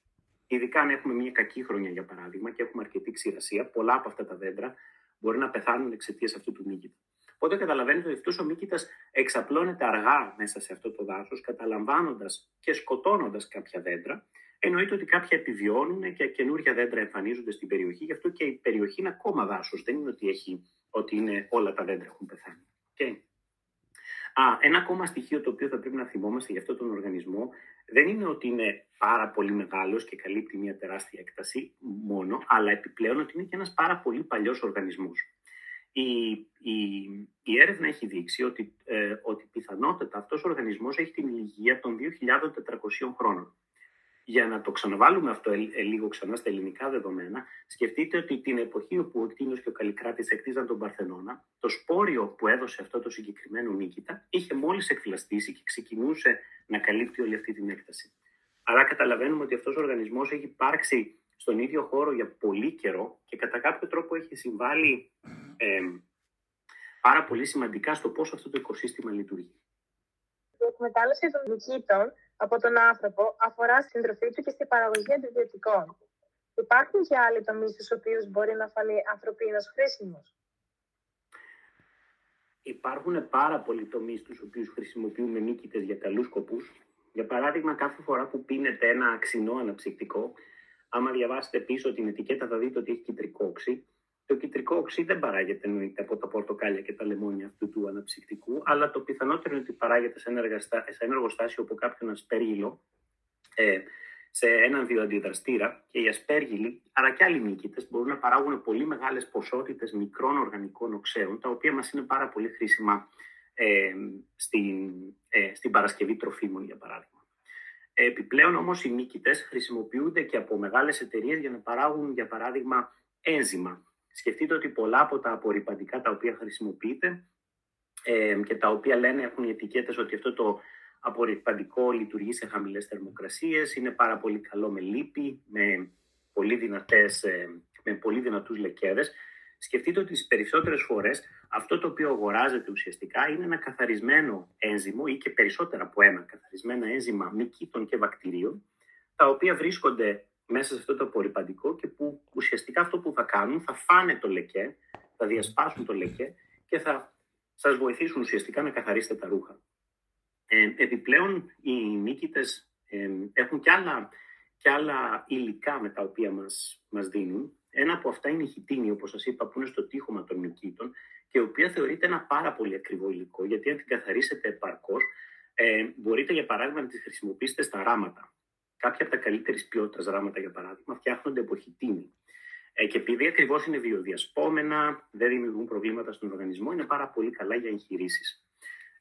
Speaker 6: Ειδικά αν έχουμε μια κακή χρονιά, για παράδειγμα, και έχουμε αρκετή ξηρασία, πολλά από αυτά τα δέντρα μπορεί να πεθάνουν εξαιτίας αυτού του μύκητα. Οπότε καταλαβαίνετε ότι αυτός ο μύκητα εξαπλώνεται αργά μέσα σε αυτό το δάσος, καταλαμβάνοντας και σκοτώνοντας κάποια δέντρα εννοείται ότι κάποια επιβιώνουν και καινούργια δέντρα εμφανίζονται στην περιοχή. Γι' αυτό και η περιοχή είναι ακόμα δάσος. Δεν είναι ότι, έχει, ότι είναι όλα τα δέντρα έχουν πεθάνει. Okay. Α, ένα ακόμα στοιχείο το οποίο θα πρέπει να θυμόμαστε για αυτόν τον οργανισμό δεν είναι ότι είναι πάρα πολύ μεγάλος και καλύπτει μια τεράστια έκταση μόνο, αλλά επιπλέον ότι είναι και ένας πάρα πολύ παλιός οργανισμός. Η, η, η έρευνα έχει δείξει ότι, ε, ότι πιθανότατα αυτός ο οργανισμός έχει την ηλικία των 2.400 χρόνων για να το ξαναβάλουμε αυτό ε, ε, λίγο ξανά στα ελληνικά δεδομένα, σκεφτείτε ότι την εποχή όπου ο Κτίνο και ο Καλλικράτης εκτίζαν τον Παρθενώνα, το σπόριο που έδωσε αυτό το συγκεκριμένο νίκητα είχε μόλις εκφυλαστήσει και ξεκινούσε να καλύπτει όλη αυτή την έκταση. Άρα καταλαβαίνουμε ότι αυτός ο οργανισμός έχει υπάρξει στον ίδιο χώρο για πολύ καιρό και κατά κάποιο τρόπο έχει συμβάλει ε, πάρα πολύ σημαντικά στο πώς αυτό το οικοσύστημα λειτουργεί.
Speaker 4: Η εκμετάλλευση των νικήτων από τον άνθρωπο αφορά στην τροφή του και στην παραγωγή αντιβιωτικών. Υπάρχουν και άλλοι τομείς στους οποίους μπορεί να φανεί ανθρωπίνος χρήσιμος.
Speaker 6: υπάρχουν πάρα πολλοί τομείς στους οποίους χρησιμοποιούμε μύκητε για καλούς σκοπούς. Για παράδειγμα, κάθε φορά που πίνετε ένα ξινό αναψυκτικό, άμα διαβάσετε πίσω την ετικέτα, θα δείτε ότι έχει κυτρικό οξύ. Το κυτρικό οξύ δεν παράγεται εννοείται από τα πορτοκάλια και τα λεμόνια αυτού του αναψυκτικού, αλλά το πιθανότερο είναι ότι παράγεται σε ένα, σε ένα εργοστάσιο από κάποιον ασπερίλο, ε, σε έναν βιοαντιδραστήρα και οι ασπέργυλοι, αλλά και άλλοι μύκητες, μπορούν να παράγουν πολύ μεγάλες ποσότητες μικρών οργανικών οξέων, τα οποία μας είναι πάρα πολύ χρήσιμα ε, στην, ε, στην παρασκευή τροφίμων, για παράδειγμα. Επιπλέον όμως οι μύκητες χρησιμοποιούνται και από μεγάλες εταιρείες για να παράγουν, για παράδειγμα, ένζημα. Σκεφτείτε ότι πολλά από τα απορριπαντικά τα οποία χρησιμοποιείτε ε, και τα οποία λένε έχουν οι ετικέτες ότι αυτό το απορριπαντικό λειτουργεί σε χαμηλές θερμοκρασίες, είναι πάρα πολύ καλό με λίπη, με πολύ, δυνατές, ε, με πολύ δυνατούς λεκέδες. Σκεφτείτε ότι τις περισσότερες φορές αυτό το οποίο αγοράζεται ουσιαστικά είναι ένα καθαρισμένο ένζυμο ή και περισσότερα από ένα καθαρισμένα ένζημα μυκήτων και βακτηρίων, τα οποία βρίσκονται μέσα σε αυτό το απορριπαντικό και που ουσιαστικά αυτό που θα κάνουν θα φάνε το λεκέ, θα διασπάσουν το λεκέ και θα σας βοηθήσουν ουσιαστικά να καθαρίσετε τα ρούχα. Ε, επιπλέον, οι μύκητες ε, έχουν και άλλα, και άλλα υλικά με τα οποία μας, μας δίνουν. Ένα από αυτά είναι η χιτίνη, όπως σας είπα, που είναι στο τείχομα των μυκήτων και η οποία θεωρείται ένα πάρα πολύ ακριβό υλικό, γιατί αν την καθαρίσετε επαρκώς, ε, μπορείτε για παράδειγμα να τη χρησιμοποιήσετε στα ράματα. Κάποια από τα καλύτερης ποιότητας ράματα, για παράδειγμα, φτιάχνονται από χιτίνη. Ε, και επειδή ακριβώς είναι βιοδιασπόμενα, δεν δημιουργούν προβλήματα στον οργανισμό, είναι πάρα πολύ καλά για εγχειρήσεις.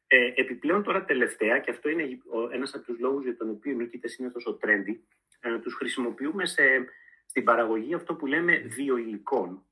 Speaker 6: Ε, επιπλέον τώρα τελευταία, και αυτό είναι ένας από τους λόγους για τον οποίο οι μύκητες είναι τόσο trendy, ε, τους χρησιμοποιούμε σε, στην παραγωγή αυτό που λέμε βιοηλικών.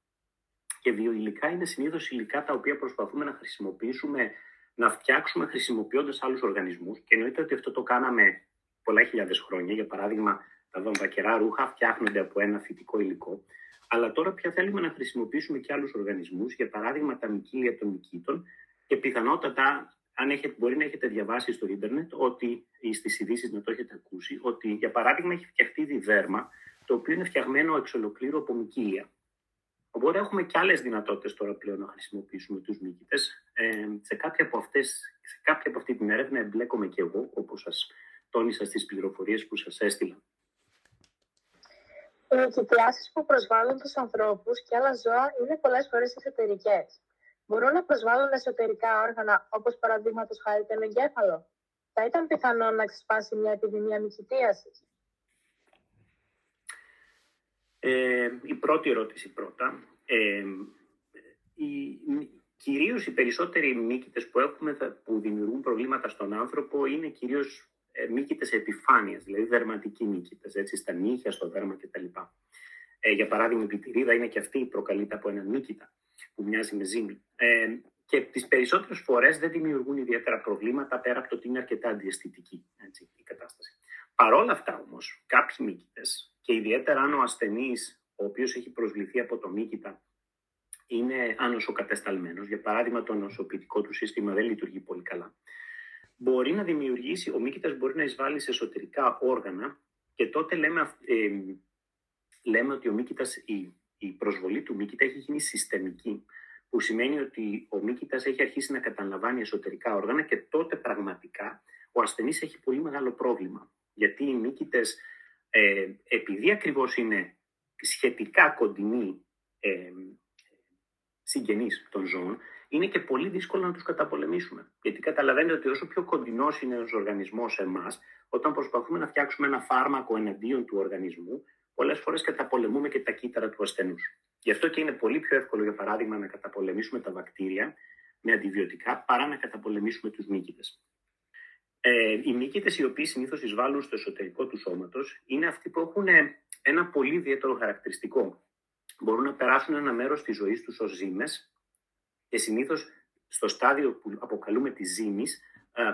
Speaker 6: Και βιοηλικά είναι συνήθως υλικά τα οποία προσπαθούμε να χρησιμοποιήσουμε, να φτιάξουμε χρησιμοποιώντας άλλους οργανισμούς. Και εννοείται ότι αυτό το κάναμε πολλά χιλιάδες χρόνια. Για παράδειγμα, τα βαμβακερά ρούχα φτιάχνονται από ένα φυτικό υλικό. Αλλά τώρα πια θέλουμε να χρησιμοποιήσουμε και άλλους οργανισμούς, για παράδειγμα τα μικύλια των μυκήτων, και πιθανότατα αν έχετε, μπορεί να έχετε διαβάσει στο ίντερνετ ότι, ή στις ειδήσεις να το έχετε ακούσει, ότι για παράδειγμα έχει φτιαχτεί διδέρμα, το οποίο είναι φτιαγμένο εξ ολοκλήρου από μικύλια. Οπότε έχουμε και άλλες δυνατότητες τώρα πλέον να χρησιμοποιήσουμε τους μύκητε. Ε, σε, κάποια από αυτές, σε κάποια από αυτή την έρευνα εμπλέκομαι και εγώ, όπως σας τόνισα στις πληροφορίες που σας έστειλα.
Speaker 4: Οι εγκυτιάσει που προσβάλλουν τους ανθρώπους και άλλα ζώα είναι πολλές φορές εσωτερικές μπορούν να προσβάλλουν εσωτερικά όργανα, όπως παραδείγματος χάρη τον εγκέφαλο. Θα ήταν πιθανό να ξεσπάσει μια επιδημία μυθιτίαση.
Speaker 6: Ε, η πρώτη ερώτηση πρώτα. Ε, η, κυρίως οι περισσότεροι μύκητες που έχουμε που δημιουργούν προβλήματα στον άνθρωπο είναι κυρίως ε, μύκητες επιφάνειας, δηλαδή δερματικοί μύκητες, έτσι, στα νύχια, στο δέρμα κτλ. Ε, για παράδειγμα, η πιτηρίδα είναι και αυτή προκαλείται από έναν μύκητα που μοιάζει με ζύμη. Ε, και τις περισσότερες φορές δεν δημιουργούν ιδιαίτερα προβλήματα πέρα από το ότι είναι αρκετά αντιαισθητική έτσι, η κατάσταση. Παρ' όλα αυτά όμως, κάποιοι μύκητες, και ιδιαίτερα αν ο ασθενής, ο οποίος έχει προσβληθεί από το μύκητα, είναι ανοσοκατεσταλμένος, για παράδειγμα το νοσοποιητικό του σύστημα δεν λειτουργεί πολύ καλά, μπορεί να δημιουργήσει, ο μύκητας μπορεί να εισβάλλει σε εσωτερικά όργανα και τότε λέμε, ε, λέμε ότι ο μύκητας, η, η προσβολή του μύκητα έχει γίνει συστημική που σημαίνει ότι ο μύκητας έχει αρχίσει να καταλαμβάνει εσωτερικά όργανα και τότε πραγματικά ο ασθενής έχει πολύ μεγάλο πρόβλημα. Γιατί οι μύκητες, ε, επειδή ακριβώς είναι σχετικά κοντινοί ε, συγγενείς των ζώων, είναι και πολύ δύσκολο να τους καταπολεμήσουμε. Γιατί καταλαβαίνετε ότι όσο πιο κοντινός είναι ο οργανισμός σε εμάς, όταν προσπαθούμε να φτιάξουμε ένα φάρμακο εναντίον του οργανισμού, πολλές φορές καταπολεμούμε και τα κύτταρα του ασθενούς. Γι' αυτό και είναι πολύ πιο εύκολο, για παράδειγμα, να καταπολεμήσουμε τα βακτήρια με αντιβιωτικά παρά να καταπολεμήσουμε τους μύκητες. Ε, οι μύκητε, οι οποίοι συνήθως εισβάλλουν στο εσωτερικό του σώματος, είναι αυτοί που έχουν ένα πολύ ιδιαίτερο χαρακτηριστικό. Μπορούν να περάσουν ένα μέρος της ζωής τους ως ζύμε και συνήθως στο στάδιο που αποκαλούμε της ζύμη,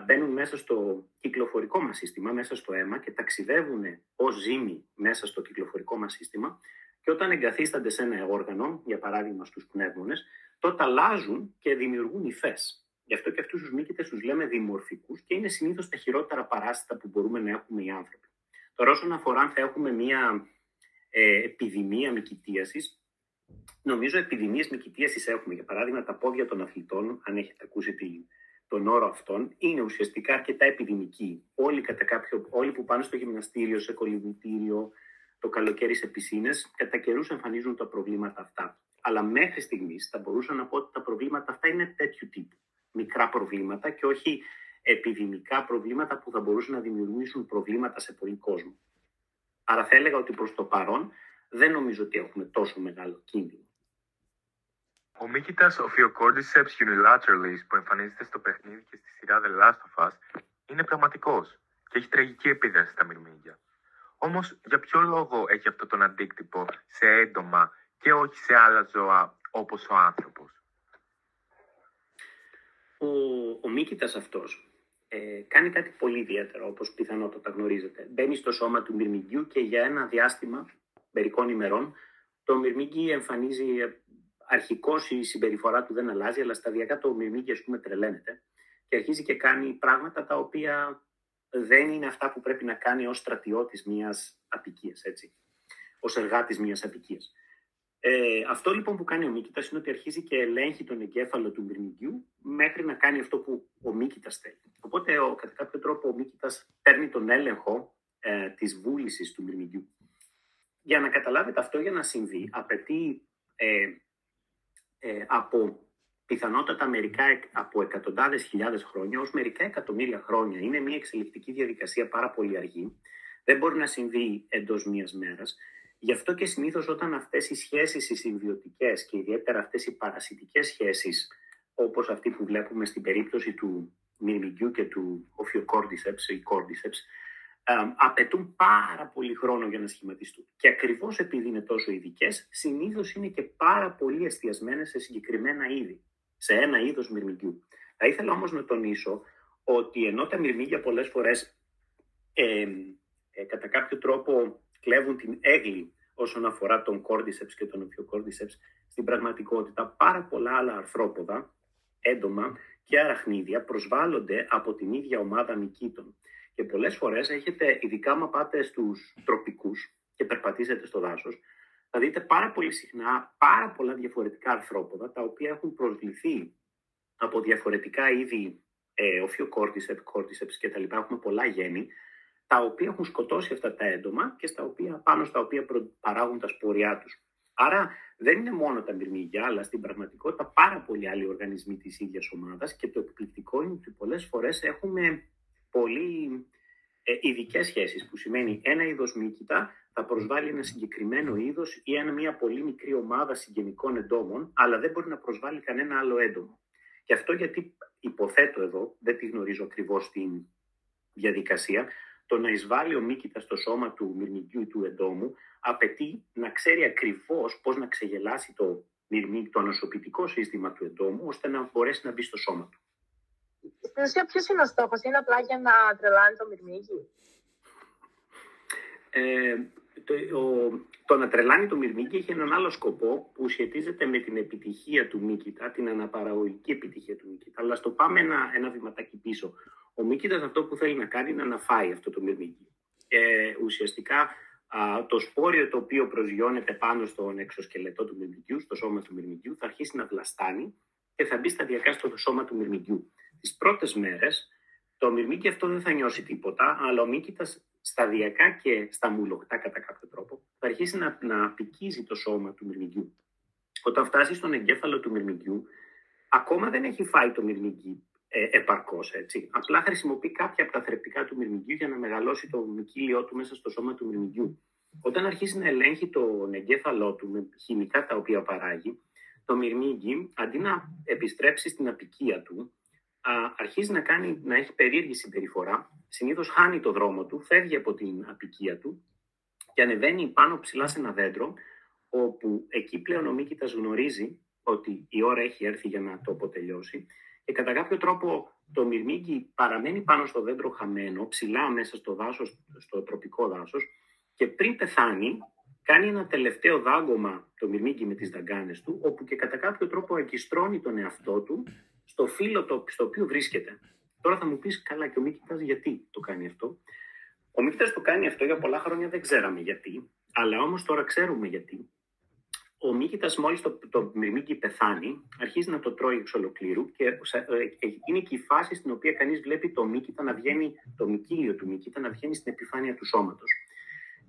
Speaker 6: μπαίνουν μέσα στο κυκλοφορικό μας σύστημα, μέσα στο αίμα και ταξιδεύουν ως ζύμη μέσα στο κυκλοφορικό μας σύστημα και όταν εγκαθίστανται σε ένα όργανο, για παράδειγμα στους πνεύμονες, τότε αλλάζουν και δημιουργούν υφές. Γι' αυτό και αυτούς τους μύκητες τους λέμε δημορφικούς και είναι συνήθως τα χειρότερα παράσιτα που μπορούμε να έχουμε οι άνθρωποι. Τώρα όσον αφορά αν θα έχουμε μια ε, επιδημία μυκητίασης, νομίζω επιδημίες μυκητίας έχουμε. Για παράδειγμα, τα πόδια των αθλητών, αν έχετε ακούσει τον όρο αυτόν, είναι ουσιαστικά αρκετά επιδημικοί. Όλοι, κατά κάποιο, όλοι που πάνε στο γυμναστήριο, σε κολυμπητήριο, το καλοκαίρι σε πισίνες, κατά καιρούς εμφανίζουν τα προβλήματα αυτά. Αλλά μέχρι στιγμής θα μπορούσα να πω ότι τα προβλήματα αυτά είναι τέτοιου τύπου. Μικρά προβλήματα και όχι επιδημικά προβλήματα που θα μπορούσαν να δημιουργήσουν προβλήματα σε πολύ κόσμο. Άρα θα έλεγα ότι προς το παρόν δεν νομίζω ότι έχουμε τόσο μεγάλο κίνδυνο.
Speaker 3: Ο Μίκητας Ophiocordisseps unilateralis που εμφανίζεται στο παιχνίδι και στη σειρά The Last of Us είναι πραγματικός και έχει τραγική επίδραση στα μυρμήγκια. Όμως, για ποιο λόγο έχει αυτό τον αντίκτυπο σε έντομα και όχι σε άλλα ζώα όπως ο άνθρωπος;
Speaker 6: Ο, ο Μίκητας αυτός ε, κάνει κάτι πολύ ιδιαίτερο, όπως πιθανότατα γνωρίζετε. Μπαίνει στο σώμα του μυρμηγκιού και για ένα διάστημα μερικών ημερών το μυρμήγκι εμφανίζει ε, αρχικώς η συμπεριφορά του δεν αλλάζει, αλλά σταδιακά το μυρμήγκι ας πούμε τρελαίνεται και αρχίζει και κάνει πράγματα τα οποία δεν είναι αυτά που πρέπει να κάνει ως στρατιώτης μιας απικίας, έτσι, ως εργάτης μιας απικίας. Ε, αυτό λοιπόν που κάνει ο Μίκητας είναι ότι αρχίζει και ελέγχει τον εγκέφαλο του μυρμηγκιού μέχρι να κάνει αυτό που ο Μίκητας θέλει. Οπότε ο, κατά κάποιο τρόπο ο Μίκητας παίρνει τον έλεγχο ε, της βούλησης του μυρμηγκιού. Για να καταλάβετε αυτό για να συμβεί απαιτεί ε, ε, από πιθανότατα μερικά από εκατοντάδες χιλιάδες χρόνια ως μερικά εκατομμύρια χρόνια. Είναι μια εξελικτική διαδικασία πάρα πολύ αργή. Δεν μπορεί να συμβεί εντός μιας μέρας. Γι' αυτό και συνήθως όταν αυτές οι σχέσεις οι συμβιωτικές και ιδιαίτερα αυτές οι παρασιτικές σχέσεις όπως αυτή που βλέπουμε στην περίπτωση του μυρμηγκιού και του Ophiocordyceps ή Cordyceps απαιτούν πάρα πολύ χρόνο για να σχηματιστούν. Και ακριβώς επειδή είναι τόσο ειδικές, συνήθως είναι και πάρα πολύ εστιασμένες σε συγκεκριμένα είδη, σε ένα είδος μυρμηγκιού. Θα ήθελα όμως να τονίσω ότι ενώ τα μυρμήγκια πολλές φορές ε, ε, κατά κάποιο τρόπο κλέβουν την έγκλη όσον αφορά τον Cordyceps και τον Ophiocordyceps, στην πραγματικότητα πάρα πολλά άλλα αρθρόποδα, έντομα και αραχνίδια προσβάλλονται από την ίδια ομάδα μυκήτων. Και πολλές φορές έχετε, ειδικά άμα πάτε στους τροπικούς και περπατήσετε στο δάσος, θα δείτε πάρα πολύ συχνά πάρα πολλά διαφορετικά αρθρόποδα τα οποία έχουν προσβληθεί από διαφορετικά είδη ε, οφιοκόρτισεπ, κόρτισεπ κτλ. Έχουμε πολλά γέννη, τα οποία έχουν σκοτώσει αυτά τα έντομα και στα οποία, πάνω στα οποία παράγουν τα σποριά τους. Άρα δεν είναι μόνο τα μυρμήγκια, αλλά στην πραγματικότητα πάρα πολλοί άλλοι οργανισμοί της ίδιας ομάδας και το εκπληκτικό είναι ότι πολλές φορές έχουμε πολύ ε, ειδικές σχέσεις, που σημαίνει ένα είδος μύκητα θα προσβάλλει ένα συγκεκριμένο είδος ή ένα, μια πολύ μικρή ομάδα συγγενικών εντόμων, αλλά δεν μπορεί να προσβάλλει κανένα άλλο έντομο. Και αυτό γιατί υποθέτω εδώ, δεν τη γνωρίζω ακριβώς την διαδικασία, το να εισβάλλει ο μύκητα στο σώμα του μυρμηγκιού ή του εντόμου απαιτεί να ξέρει ακριβώς πώς να ξεγελάσει το μυρμήγκι, το ανοσοποιητικό σύστημα του εντόμου, ώστε να μπορέσει να μπει στο σώμα του.
Speaker 4: Στην ουσία, ποιος είναι ο στόχος, είναι απλά για να τρελάνει το μυρμήγκι;
Speaker 6: Ε, το, ο, το να τρελάνει το μυρμήγκι έχει έναν άλλο σκοπό που σχετίζεται με την επιτυχία του Μίκητα, την αναπαραγωγική επιτυχία του Μίκητα. Αλλά στο πάμε ένα, ένα βηματάκι πίσω. Ο Μίκητα αυτό που θέλει να κάνει είναι να φάει αυτό το μυρμήγκι. Ε, ουσιαστικά α, το σπόριο το οποίο προσγειώνεται πάνω στον εξωσκελετό του μυρμηγκιού, στο σώμα του μυρμηγκιού, θα αρχίσει να βλαστάνει και θα μπει σταδιακά στο σώμα του μυρμηγκιού τις πρώτες μέρες το μυρμήγκι αυτό δεν θα νιώσει τίποτα, αλλά ο μύκητας σταδιακά και στα μουλοκτά κατά κάποιο τρόπο θα αρχίσει να, να πικίζει το σώμα του μυρμηγκιού. Όταν φτάσει στον εγκέφαλο του μυρμηγκιού, ακόμα δεν έχει φάει το μυρμήγκι ε, επαρκώς, έτσι. Απλά χρησιμοποιεί κάποια από τα θρεπτικά του μυρμηγκιού για να μεγαλώσει το μικύλιο του μέσα στο σώμα του μυρμηγκιού. Όταν αρχίσει να ελέγχει τον εγκέφαλό του με χημικά τα οποία παράγει, το μυρμήγκι, αντί να επιστρέψει στην απικία του, αρχίζει να, κάνει, να έχει περίεργη συμπεριφορά. Συνήθως χάνει το δρόμο του, φεύγει από την απικία του και ανεβαίνει πάνω ψηλά σε ένα δέντρο, όπου εκεί πλέον ο Μίκητας γνωρίζει ότι η ώρα έχει έρθει για να το αποτελειώσει και κατά κάποιο τρόπο το μυρμήγκι παραμένει πάνω στο δέντρο χαμένο, ψηλά μέσα στο δάσος, στο τροπικό δάσος και πριν πεθάνει κάνει ένα τελευταίο δάγκωμα το μυρμήγκι με τις δαγκάνες του, όπου και κατά κάποιο τρόπο εγκιστρώνει τον εαυτό του στο φύλλο το, στο οποίο βρίσκεται. Τώρα θα μου πεις καλά και ο Μίκητας γιατί το κάνει αυτό; Ο Μίκητας το κάνει αυτό για πολλά χρόνια δεν ξέραμε γιατί, αλλά όμως τώρα ξέρουμε γιατί. Ο Μίκητας μόλις το, το μυρμήγκι πεθάνει, αρχίζει να το τρώει εξ ολοκλήρου και ε, ε, είναι και η φάση στην οποία κανείς βλέπει το Μίκητα να βγαίνει, το μικύλιο του Μίκητα να βγαίνει στην επιφάνεια του σώματος.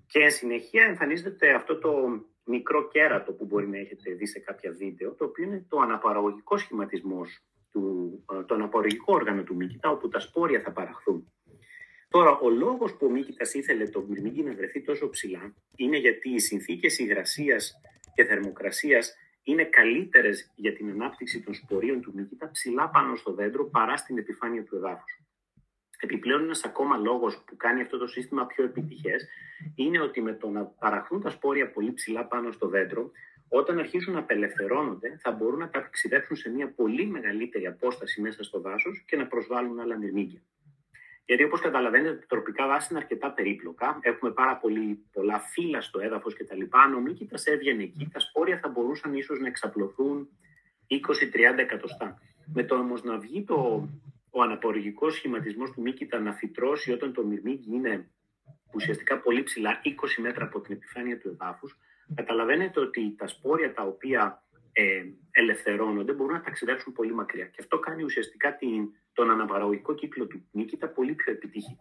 Speaker 6: Και εν συνεχεία εμφανίζεται αυτό το μικρό κέρατο που μπορεί να έχετε δει σε κάποια βίντεο, το οποίο είναι το αναπαραγωγικό σχηματισμός, του, ε, το αναπαραγωγικό όργανο του Μίκητα, όπου τα σπόρια θα παραχθούν. Τώρα, ο λόγος που ο Μίκητας ήθελε το μυρμήγκι να βρεθεί τόσο ψηλά είναι γιατί οι συνθήκες υγρασίας και θερμοκρασίας είναι καλύτερες για την ανάπτυξη των spoρίων του Μίκητα ψηλά πάνω στο δέντρο παρά στην επιφάνεια του εδάφους. Επιπλέον, ένας ακόμα λόγος που κάνει αυτό το σύστημα πιο επιτυχές είναι ότι με το να παραχθούν τα σπόρια πολύ ψηλά πάνω στο δέντρο, όταν αρχίσουν να απελευθερώνονται, θα μπορούν να ταξιδέψουν σε μια πολύ μεγαλύτερη απόσταση μέσα στο δάσος και να προσβάλλουν άλλα μυρμήγκια. Γιατί όπως καταλαβαίνετε, τα τροπικά δάση είναι αρκετά περίπλοκα. Έχουμε πάρα πολύ, πολλά φύλλα στο έδαφος κτλ. Αν ο Μίκητα έβγαινε εκεί, τα σπόρια θα μπορούσαν ίσως να εξαπλωθούν 20-30 εκατοστά. Με το όμως να βγει το, ο αναπορρυγικό σχηματισμός του Μίκητα να φυτρώσει όταν το μυρμήγκι είναι ουσιαστικά πολύ ψηλά, 20 μέτρα από την επιφάνεια του εδάφους, καταλαβαίνετε ότι τα σπόρια τα οποία ε, ελευθερώνονται μπορούν να ταξιδέψουν πολύ μακριά. Και αυτό κάνει ουσιαστικά την, τον αναπαραγωγικό κύκλο του Μίκητα πολύ πιο επιτυχή.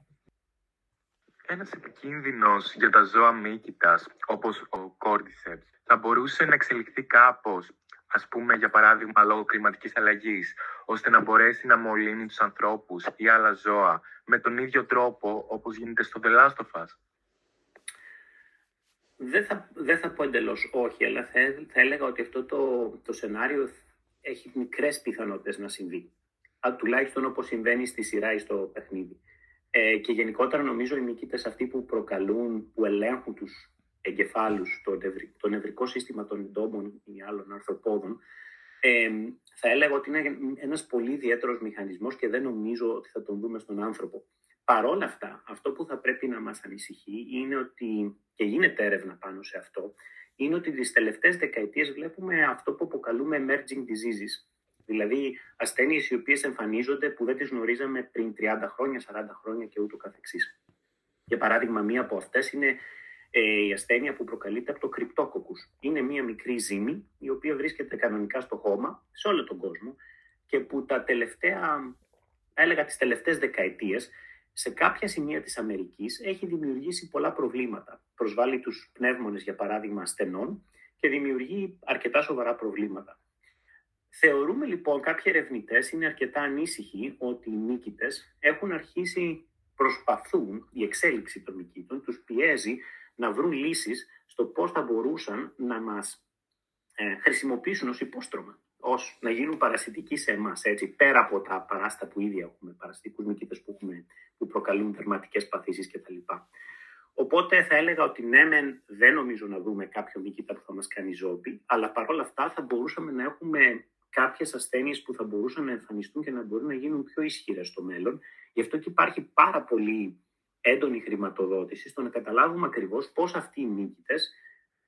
Speaker 3: Ένας επικίνδυνος για τα ζώα Μίκητα, όπως ο Cordyceps, θα μπορούσε να εξελιχθεί κάπως, ας πούμε για παράδειγμα λόγω κλιματικής αλλαγής, ώστε να μπορέσει να μολύνει τους ανθρώπους ή άλλα ζώα με τον ίδιο τρόπο όπως γίνεται στο The
Speaker 6: δεν θα, δεν θα πω εντελώς όχι, αλλά θα, θα έλεγα ότι αυτό το, το σενάριο έχει μικρές πιθανότητες να συμβεί. Α, τουλάχιστον όπως συμβαίνει στη σειρά ή στο παιχνίδι. Ε, και γενικότερα νομίζω οι νικήτε αυτοί που προκαλούν, που ελέγχουν τους εγκεφάλους, το, το νευρικό σύστημα των εντόμων ή άλλων αρθροπόδων, ε, θα έλεγα ότι είναι ένας πολύ ιδιαίτερος μηχανισμός και δεν νομίζω ότι θα τον δούμε στον άνθρωπο. Παρόλα αυτά, αυτό που θα πρέπει να μας ανησυχεί είναι ότι, και γίνεται έρευνα πάνω σε αυτό, είναι ότι τις τελευταίες δεκαετίες βλέπουμε αυτό που αποκαλούμε emerging diseases. Δηλαδή ασθένειες οι οποίες εμφανίζονται που δεν τις γνωρίζαμε πριν 30 χρόνια, 40 χρόνια και ούτω καθεξής. Για παράδειγμα, μία από αυτές είναι ε, η ασθένεια που προκαλείται από το κρυπτόκοκους. Είναι μία μικρή ζύμη, η οποία βρίσκεται κανονικά στο χώμα, σε όλο τον κόσμο, και που τα τελευταία, έλεγα τις τελευταίες δεκαετίες, σε κάποια σημεία της Αμερικής έχει δημιουργήσει πολλά προβλήματα. Προσβάλλει τους πνεύμονες, για παράδειγμα, ασθενών και δημιουργεί αρκετά σοβαρά προβλήματα. Θεωρούμε λοιπόν κάποιοι ερευνητές είναι αρκετά ανήσυχοι ότι οι μύκητες έχουν αρχίσει, προσπαθούν, η εξέλιξη των μυκήτων τους πιέζει να βρουν λύσεις στο πώς θα μπορούσαν να μας ε, χρησιμοποιήσουν ως υπόστρωμα ως να γίνουν παρασιτικοί σε εμάς, έτσι, πέρα από τα παράστα που ήδη έχουμε, παρασιτικούς νικητέ που, που προκαλούν δερματικέ παθήσεις κτλ. Οπότε θα έλεγα ότι ναι, μεν, δεν νομίζω να δούμε κάποιο νικητά που θα μας κάνει ζώπη, αλλά παρόλα αυτά θα μπορούσαμε να έχουμε κάποιες ασθένειες που θα μπορούσαν να εμφανιστούν και να μπορούν να γίνουν πιο ισχυρές στο μέλλον. Γι' αυτό και υπάρχει πάρα πολύ έντονη χρηματοδότηση στο να καταλάβουμε ακριβώς πώς αυτοί οι νίκητες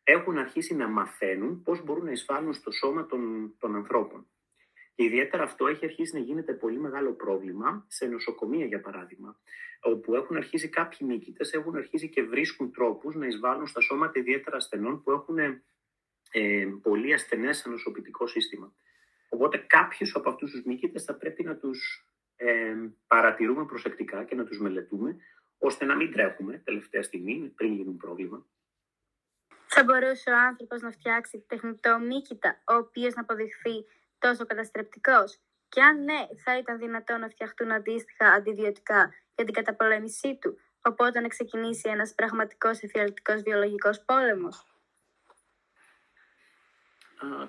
Speaker 6: έχουν αρχίσει να μαθαίνουν πώς μπορούν να εισβάλλουν στο σώμα των, των ανθρώπων. Και ιδιαίτερα αυτό έχει αρχίσει να γίνεται πολύ μεγάλο πρόβλημα σε νοσοκομεία, για παράδειγμα, όπου έχουν αρχίσει κάποιοι μήκητες, έχουν αρχίσει και βρίσκουν τρόπους να εισβάλλουν στα σώματα ιδιαίτερα ασθενών που έχουν ε, πολύ ασθενές ανοσοποιητικό σύστημα. Οπότε κάποιους από αυτούς τους μήκητες θα πρέπει να τους ε, παρατηρούμε προσεκτικά και να τους μελετούμε, ώστε να μην τρέχουμε τελευταία στιγμή πριν γίνουν πρόβλημα.
Speaker 7: Θα μπορούσε ο άνθρωπος να φτιάξει τεχνητό μύκητα, ο οποίος να αποδειχθεί τόσο καταστρεπτικός; Και αν ναι, θα ήταν δυνατό να φτιαχτούν αντίστοιχα αντιβιωτικά για την καταπολέμησή του, οπότε να ξεκινήσει ένας πραγματικός εφιαλτικός βιολογικός πόλεμος;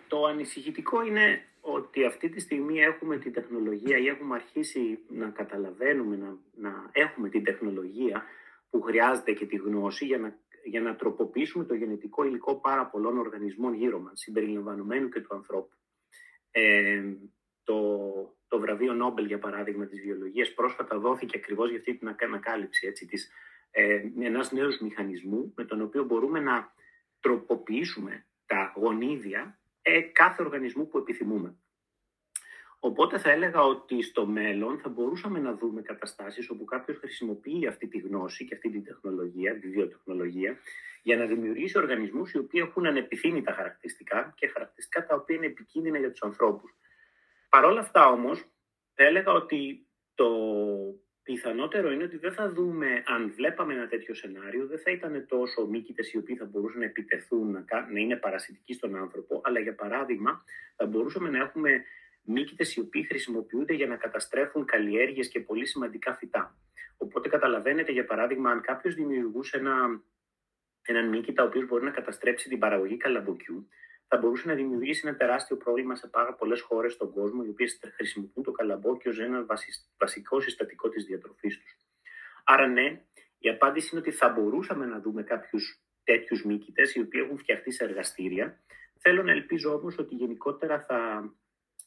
Speaker 6: Το ανησυχητικό είναι ότι αυτή τη στιγμή έχουμε την τεχνολογία ή έχουμε αρχίσει να καταλαβαίνουμε, να, να έχουμε την τεχνολογία που χρειάζεται και τη γνώση για να για να τροποποιήσουμε το γενετικό υλικό πάρα πολλών οργανισμών γύρω μας, συμπεριλαμβανομένου και του ανθρώπου. Ε, το, το βραβείο Νόμπελ, για παράδειγμα, της βιολογίας πρόσφατα δόθηκε ακριβώς για αυτή την ανακάλυψη έτσι, της, ε, ενός νέου μηχανισμού με τον οποίο μπορούμε να τροποποιήσουμε τα γονίδια ε, κάθε οργανισμού που επιθυμούμε. Οπότε θα έλεγα ότι στο μέλλον θα μπορούσαμε να δούμε καταστάσεις όπου κάποιος χρησιμοποιεί αυτή τη γνώση και αυτή τη τεχνολογία, τη βιοτεχνολογία, για να δημιουργήσει οργανισμούς οι οποίοι έχουν ανεπιθύμητα χαρακτηριστικά και χαρακτηριστικά τα οποία είναι επικίνδυνα για τους ανθρώπους. Παρ' όλα αυτά όμως, θα έλεγα ότι το πιθανότερο είναι ότι δεν θα δούμε, αν βλέπαμε ένα τέτοιο σενάριο, δεν θα ήταν τόσο μήκητε οι οποίοι θα μπορούσαν να επιτεθούν, να, να είναι παρασιτικοί στον άνθρωπο, αλλά για παράδειγμα θα μπορούσαμε να έχουμε μήκητε οι οποίοι χρησιμοποιούνται για να καταστρέφουν καλλιέργειες και πολύ σημαντικά φυτά. Οπότε καταλαβαίνετε, για παράδειγμα, αν κάποιος δημιουργούσε ένα, έναν μήκητα ο οποίος μπορεί να καταστρέψει την παραγωγή καλαμποκιού, θα μπορούσε να δημιουργήσει ένα τεράστιο πρόβλημα σε πάρα πολλές χώρες στον κόσμο, οι οποίες χρησιμοποιούν το καλαμπόκι ως ένα βασικό συστατικό της διατροφής τους. Άρα, ναι, η απάντηση είναι ότι θα μπορούσαμε να δούμε κάποιους τέτοιους μήκητες, οι οποίοι έχουν φτιαχτεί σε εργαστήρια. Θέλω να ελπίζω όμως ότι γενικότερα θα,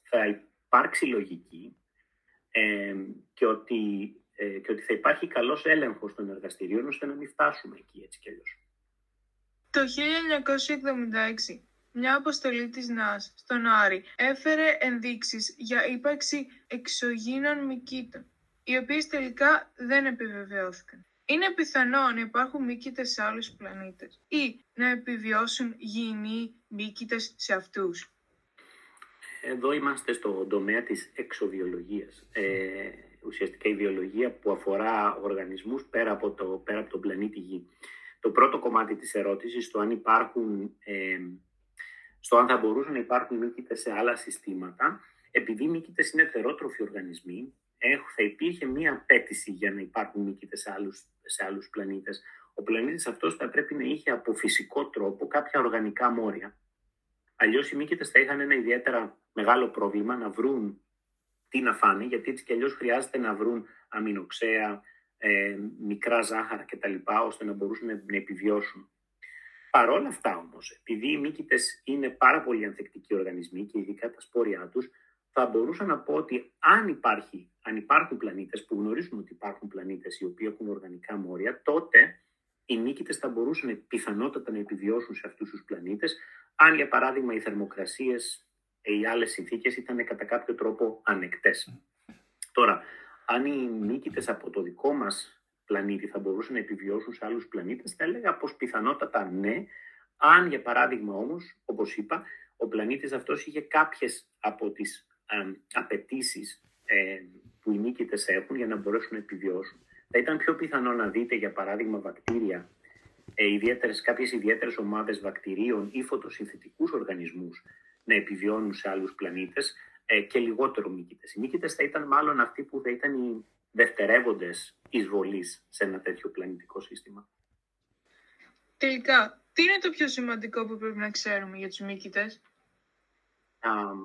Speaker 6: θα υπάρξει λογική ε, και, ότι, ε, και ότι θα υπάρχει καλός έλεγχος των εργαστηρίων ώστε να μην φτάσουμε εκεί έτσι κι αλλιώς.
Speaker 5: Το 1976 μια αποστολή της ΝΑΣ στον Άρη έφερε ενδείξεις για ύπαρξη εξωγήνων μυκήτων, οι οποίες τελικά δεν επιβεβαιώθηκαν. Είναι πιθανό να υπάρχουν μύκητες σε άλλους πλανήτες ή να επιβιώσουν γηινοί μύκητες σε αυτούς.
Speaker 6: Εδώ είμαστε στο τομέα της εξοβιολογίας. Ε, ουσιαστικά η βιολογία που αφορά οργανισμούς πέρα από, το, πέρα από τον πλανήτη Γη. Το πρώτο κομμάτι της ερώτησης, το αν υπάρχουν ε, στο αν θα μπορούσαν να υπάρχουν μύκητες σε άλλα συστήματα, επειδή οι μύκητες είναι θερότροφοι οργανισμοί, θα υπήρχε μία απέτηση για να υπάρχουν μύκητες σε άλλους σε άλλους πλανήτες. Ο πλανήτης αυτός θα πρέπει να είχε από φυσικό τρόπο κάποια οργανικά μόρια. Αλλιώς οι μύκητες θα είχαν ένα ιδιαίτερα μεγάλο πρόβλημα να βρουν τι να φάνε, γιατί έτσι κι αλλιώς χρειάζεται να βρουν αμινοξέα, ε, μικρά ζάχαρα κτλ., ώστε να μπορούσαν να επιβιώσουν. Παρ' όλα αυτά όμως, επειδή οι μύκητες είναι πάρα πολύ ανθεκτικοί οργανισμοί και ειδικά τα σπόρια τους, θα μπορούσα να πω ότι αν, υπάρχει, αν υπάρχουν πλανήτες, που γνωρίζουμε ότι υπάρχουν πλανήτες οι οποίοι έχουν οργανικά μόρια, τότε οι μύκητες θα μπορούσαν πιθανότατα να επιβιώσουν σε αυτούς τους πλανήτες, αν για παράδειγμα οι θερμοκρασίες ή άλλες συνθήκες ήταν κατά κάποιο τρόπο ανεκτές. Τώρα, αν οι μύκητες από το δικό μας πλανήτη θα μπορούσαν να επιβιώσουν σε άλλους πλανήτες, θα έλεγα πως πιθανότατα ναι, αν για παράδειγμα όμως, όπως είπα, ο πλανήτης αυτός είχε κάποιες από τις ε, απαιτήσεις ε, που οι νίκητες έχουν για να μπορέσουν να επιβιώσουν. Θα ήταν πιο πιθανό να δείτε για παράδειγμα βακτήρια, ε, ιδιαίτερες, κάποιες ιδιαίτερες ομάδες βακτηρίων ή φωτοσυνθετικούς οργανισμούς να επιβιώνουν σε άλλους πλανήτες ε, και λιγότερο μύκητες. Οι μύκητες θα ήταν μάλλον αυτοί που θα ήταν οι δευτερεύοντες εισβολής σε ένα τέτοιο πλανητικό σύστημα.
Speaker 5: Τελικά, τι είναι το πιο σημαντικό που πρέπει να ξέρουμε για τους μύκητες;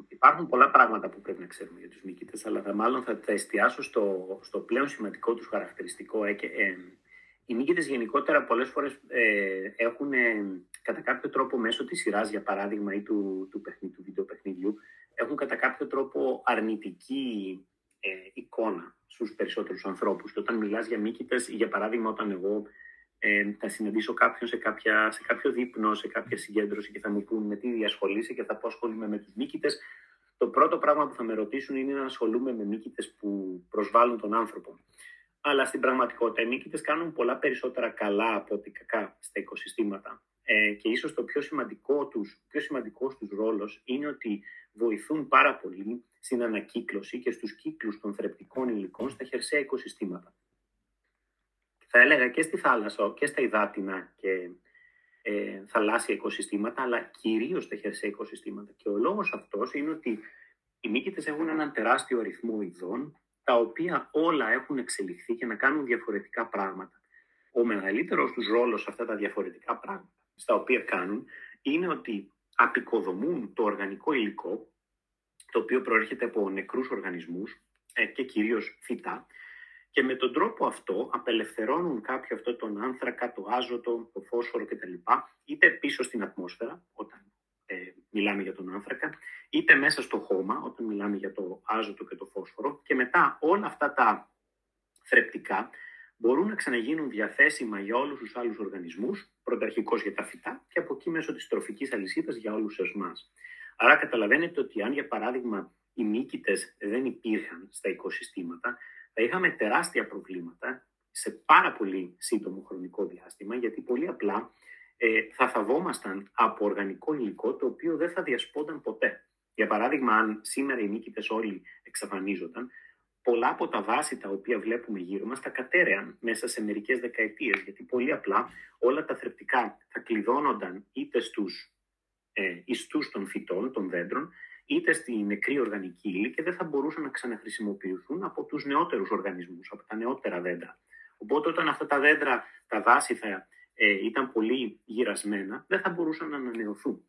Speaker 6: υπάρχουν πολλά πράγματα που πρέπει να ξέρουμε για τους μύκητες, αλλά θα, μάλλον θα, εστιάσω στο, στο πλέον σημαντικό τους χαρακτηριστικό. Ε, ε, οι μύκητες γενικότερα πολλές φορές ε, έχουν κατά κάποιο τρόπο μέσω της σειράς, για παράδειγμα, ή του, του, παιχνί, του βίντεο παιχνιδιού, έχουν κατά κάποιο τρόπο αρνητική ε, εικόνα στους περισσότερους ανθρώπους. Και όταν μιλάς για μύκητες, για παράδειγμα όταν εγώ ε, θα συναντήσω κάποιον σε, κάποια, σε κάποιο δείπνο, σε κάποια συγκέντρωση και θα μου πούν με τι διασχολείσαι και θα πω ασχολούμαι με τους μύκητες, το πρώτο πράγμα που θα με ρωτήσουν είναι να ασχολούμαι με μύκητες που προσβάλλουν τον άνθρωπο. Αλλά στην πραγματικότητα οι μύκητες κάνουν πολλά περισσότερα καλά από ότι κακά στα οικοσυστήματα. Ε, και ίσως το πιο σημαντικό τους, πιο σημαντικός τους ρόλος είναι ότι βοηθούν πάρα πολύ στην ανακύκλωση και στους κύκλους των θρεπτικών υλικών στα χερσαία οικοσυστήματα. Θα έλεγα και στη θάλασσα και στα υδάτινα και ε, θαλάσσια οικοσυστήματα, αλλά κυρίως στα χερσαία οικοσυστήματα. Και ο λόγος αυτός είναι ότι οι μύκητες έχουν έναν τεράστιο αριθμό ειδών, τα οποία όλα έχουν εξελιχθεί και να κάνουν διαφορετικά πράγματα. Ο μεγαλύτερος τους ρόλος σε αυτά τα διαφορετικά πράγματα, στα οποία κάνουν, είναι ότι απεικοδομούν το οργανικό υλικό, το οποίο προέρχεται από νεκρούς οργανισμούς ε, και κυρίως φυτά, και με τον τρόπο αυτό απελευθερώνουν κάποιο αυτό τον άνθρακα, το άζωτο, το φόσφορο κτλ. είτε πίσω στην ατμόσφαιρα, όταν ε, μιλάμε για τον άνθρακα, είτε μέσα στο χώμα, όταν μιλάμε για το άζωτο και το φόσφορο. Και μετά όλα αυτά τα θρεπτικά μπορούν να ξαναγίνουν διαθέσιμα για όλους τους άλλους οργανισμούς, πρωταρχικώς για τα φυτά και από εκεί μέσω της τροφικής αλυσίδας για όλους εμάς. Άρα καταλαβαίνετε ότι αν για παράδειγμα οι μύκητες δεν υπήρχαν στα οικοσυστήματα, θα είχαμε τεράστια προβλήματα σε πάρα πολύ σύντομο χρονικό διάστημα, γιατί πολύ απλά ε, θα θαβόμασταν από οργανικό υλικό το οποίο δεν θα διασπόνταν ποτέ. Για παράδειγμα, αν σήμερα οι νίκητες όλοι εξαφανίζονταν, πολλά από τα βάση τα οποία βλέπουμε γύρω μας θα κατέρεαν μέσα σε μερικές δεκαετίες, γιατί πολύ απλά όλα τα θρεπτικά θα κλειδώνονταν είτε στους ε, ιστούς των φυτών, των δέντρων, είτε στη νεκρή οργανική ύλη και δεν θα μπορούσαν να ξαναχρησιμοποιηθούν από τους νεότερους οργανισμούς, από τα νεότερα δέντρα. Οπότε όταν αυτά τα δέντρα, τα βάση θα ε, ήταν πολύ γυρασμένα, δεν θα μπορούσαν να ανανεωθούν.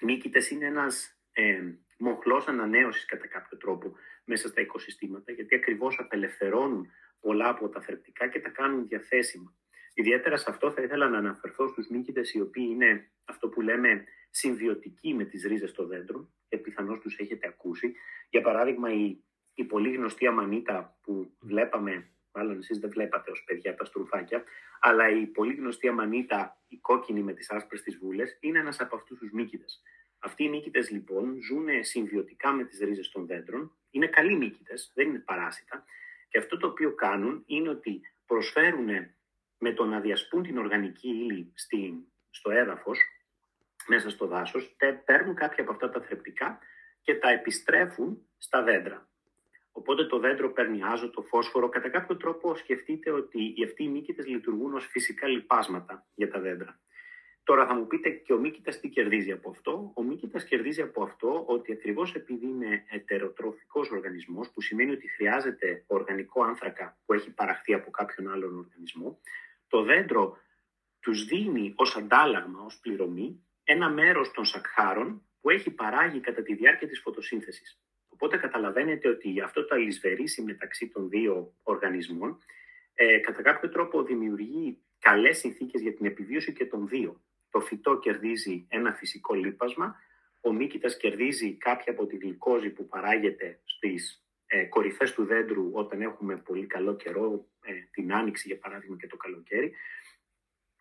Speaker 6: Μύκητες είναι ένας ε, μοχλός ανανέωσης κατά κάποιο τρόπο μέσα στα οικοσυστήματα, γιατί ακριβώς απελευθερώνουν πολλά από τα θρεπτικά και τα κάνουν διαθέσιμα. Ιδιαίτερα σε αυτό θα ήθελα να αναφερθώ στους μύκητες οι οποίοι είναι αυτό που λέμε συμβιωτικοί με τις ρίζες των δέντρων και πιθανώς τους έχετε ακούσει. Για παράδειγμα η, η πολύ γνωστή αμανίτα που βλέπαμε μάλλον εσείς δεν βλέπατε ως παιδιά τα στρουφάκια, αλλά η πολύ γνωστή αμανίτα, η κόκκινη με τις άσπρες τις βούλες, είναι ένας από αυτούς τους μύκητες. Αυτοί οι μύκητες λοιπόν ζουν συμβιωτικά με τις ρίζες των δέντρων, είναι καλοί μύκητες, δεν είναι παράσιτα και αυτό το οποίο κάνουν είναι ότι προσφέρουν με το να διασπούν την οργανική ύλη στο έδαφος, μέσα στο δάσος, παίρνουν κάποια από αυτά τα θρεπτικά και τα επιστρέφουν στα δέντρα. Οπότε το δέντρο παίρνει άζωτο, φόσφορο. Κατά κάποιο τρόπο σκεφτείτε ότι οι αυτοί οι μύκητες λειτουργούν ως φυσικά λιπάσματα για τα δέντρα. Τώρα θα μου πείτε και ο μύκητας τι κερδίζει από αυτό; Ο μύκητας κερδίζει από αυτό ότι ακριβώς επειδή είναι ετεροτροφικός οργανισμός, που σημαίνει ότι χρειάζεται οργανικό άνθρακα που έχει παραχθεί από κάποιον άλλον οργανισμό, το δέντρο τους δίνει ως αντάλλαγμα, ως πληρωμή, ένα μέρος των σακχάρων που έχει παράγει κατά τη διάρκεια της φωτοσύνθεσης. Οπότε καταλαβαίνετε ότι αυτό το αλυσβερίσι μεταξύ των δύο οργανισμών ε, κατά κάποιο τρόπο δημιουργεί καλές συνθήκες για την επιβίωση και των δύο. Το φυτό κερδίζει ένα φυσικό λίπασμα, ο μύκητας κερδίζει κάποια από τη γλυκόζη που παράγεται στις ε, κορυφές του δέντρου όταν έχουμε πολύ καλό καιρό, ε, την άνοιξη για παράδειγμα και το καλοκαίρι,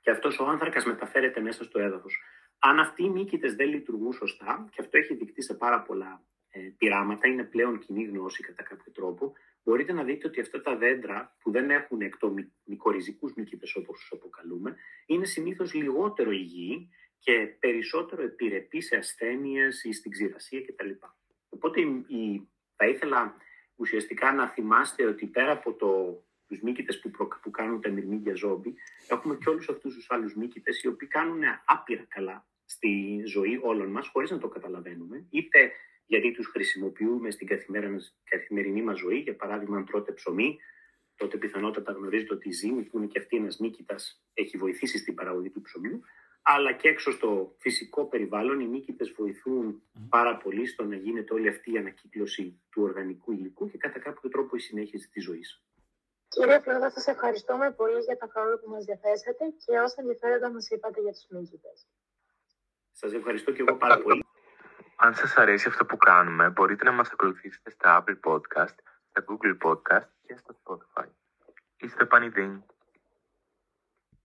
Speaker 6: και αυτός ο άνθρακας μεταφέρεται μέσα στο έδαφος. Αν αυτοί οι μύκητες δεν λειτουργούν σωστά, και αυτό έχει δεικτεί σε πάρα πολλά ε, πειράματα, είναι πλέον κοινή γνώση κατά κάποιο τρόπο, μπορείτε να δείτε ότι αυτά τα δέντρα που δεν έχουν εκτομικοριζικούς μύκητες όπως τους αποκαλούμε, είναι συνήθως λιγότερο υγιή και περισσότερο επιρρεπή σε ασθένειες ή στην ξηρασία κτλ. Οπότε η, θα ήθελα ουσιαστικά να θυμάστε ότι πέρα από το, τους μύκητες που, που κάνουν τα μυρμήγκια ζόμπι, έχουμε και όλους αυτούς τους άλλους μύκητες οι οποίοι κάνουν άπειρα καλά στη ζωή όλων μας χωρίς να το καταλαβαίνουμε, είτε γιατί τους χρησιμοποιούμε στην καθημερινή μας ζωή. Για παράδειγμα, αν τρώτε ψωμί, τότε πιθανότατα γνωρίζετε ότι η ζύμη, που είναι και αυτή ένας νίκητας, έχει βοηθήσει στην παραγωγή του ψωμιού. Αλλά και έξω στο φυσικό περιβάλλον, οι νίκητες βοηθούν πάρα πολύ στο να γίνεται όλη αυτή η ανακύκλωση του οργανικού υλικού και κατά κάποιο τρόπο η συνέχιση της ζωής.
Speaker 4: Κύριε Φλόδα, σας ευχαριστούμε πολύ για τα χρόνο που μας διαθέσατε και όσα ενδιαφέροντα μας είπατε για τους νίκητες.
Speaker 6: Σας ευχαριστώ και εγώ πάρα πολύ.
Speaker 3: Αν σας αρέσει αυτό που κάνουμε, μπορείτε να μας ακολουθήσετε στα Apple Podcast, στα Google Podcast και στο Spotify. Είστε πανηδίν.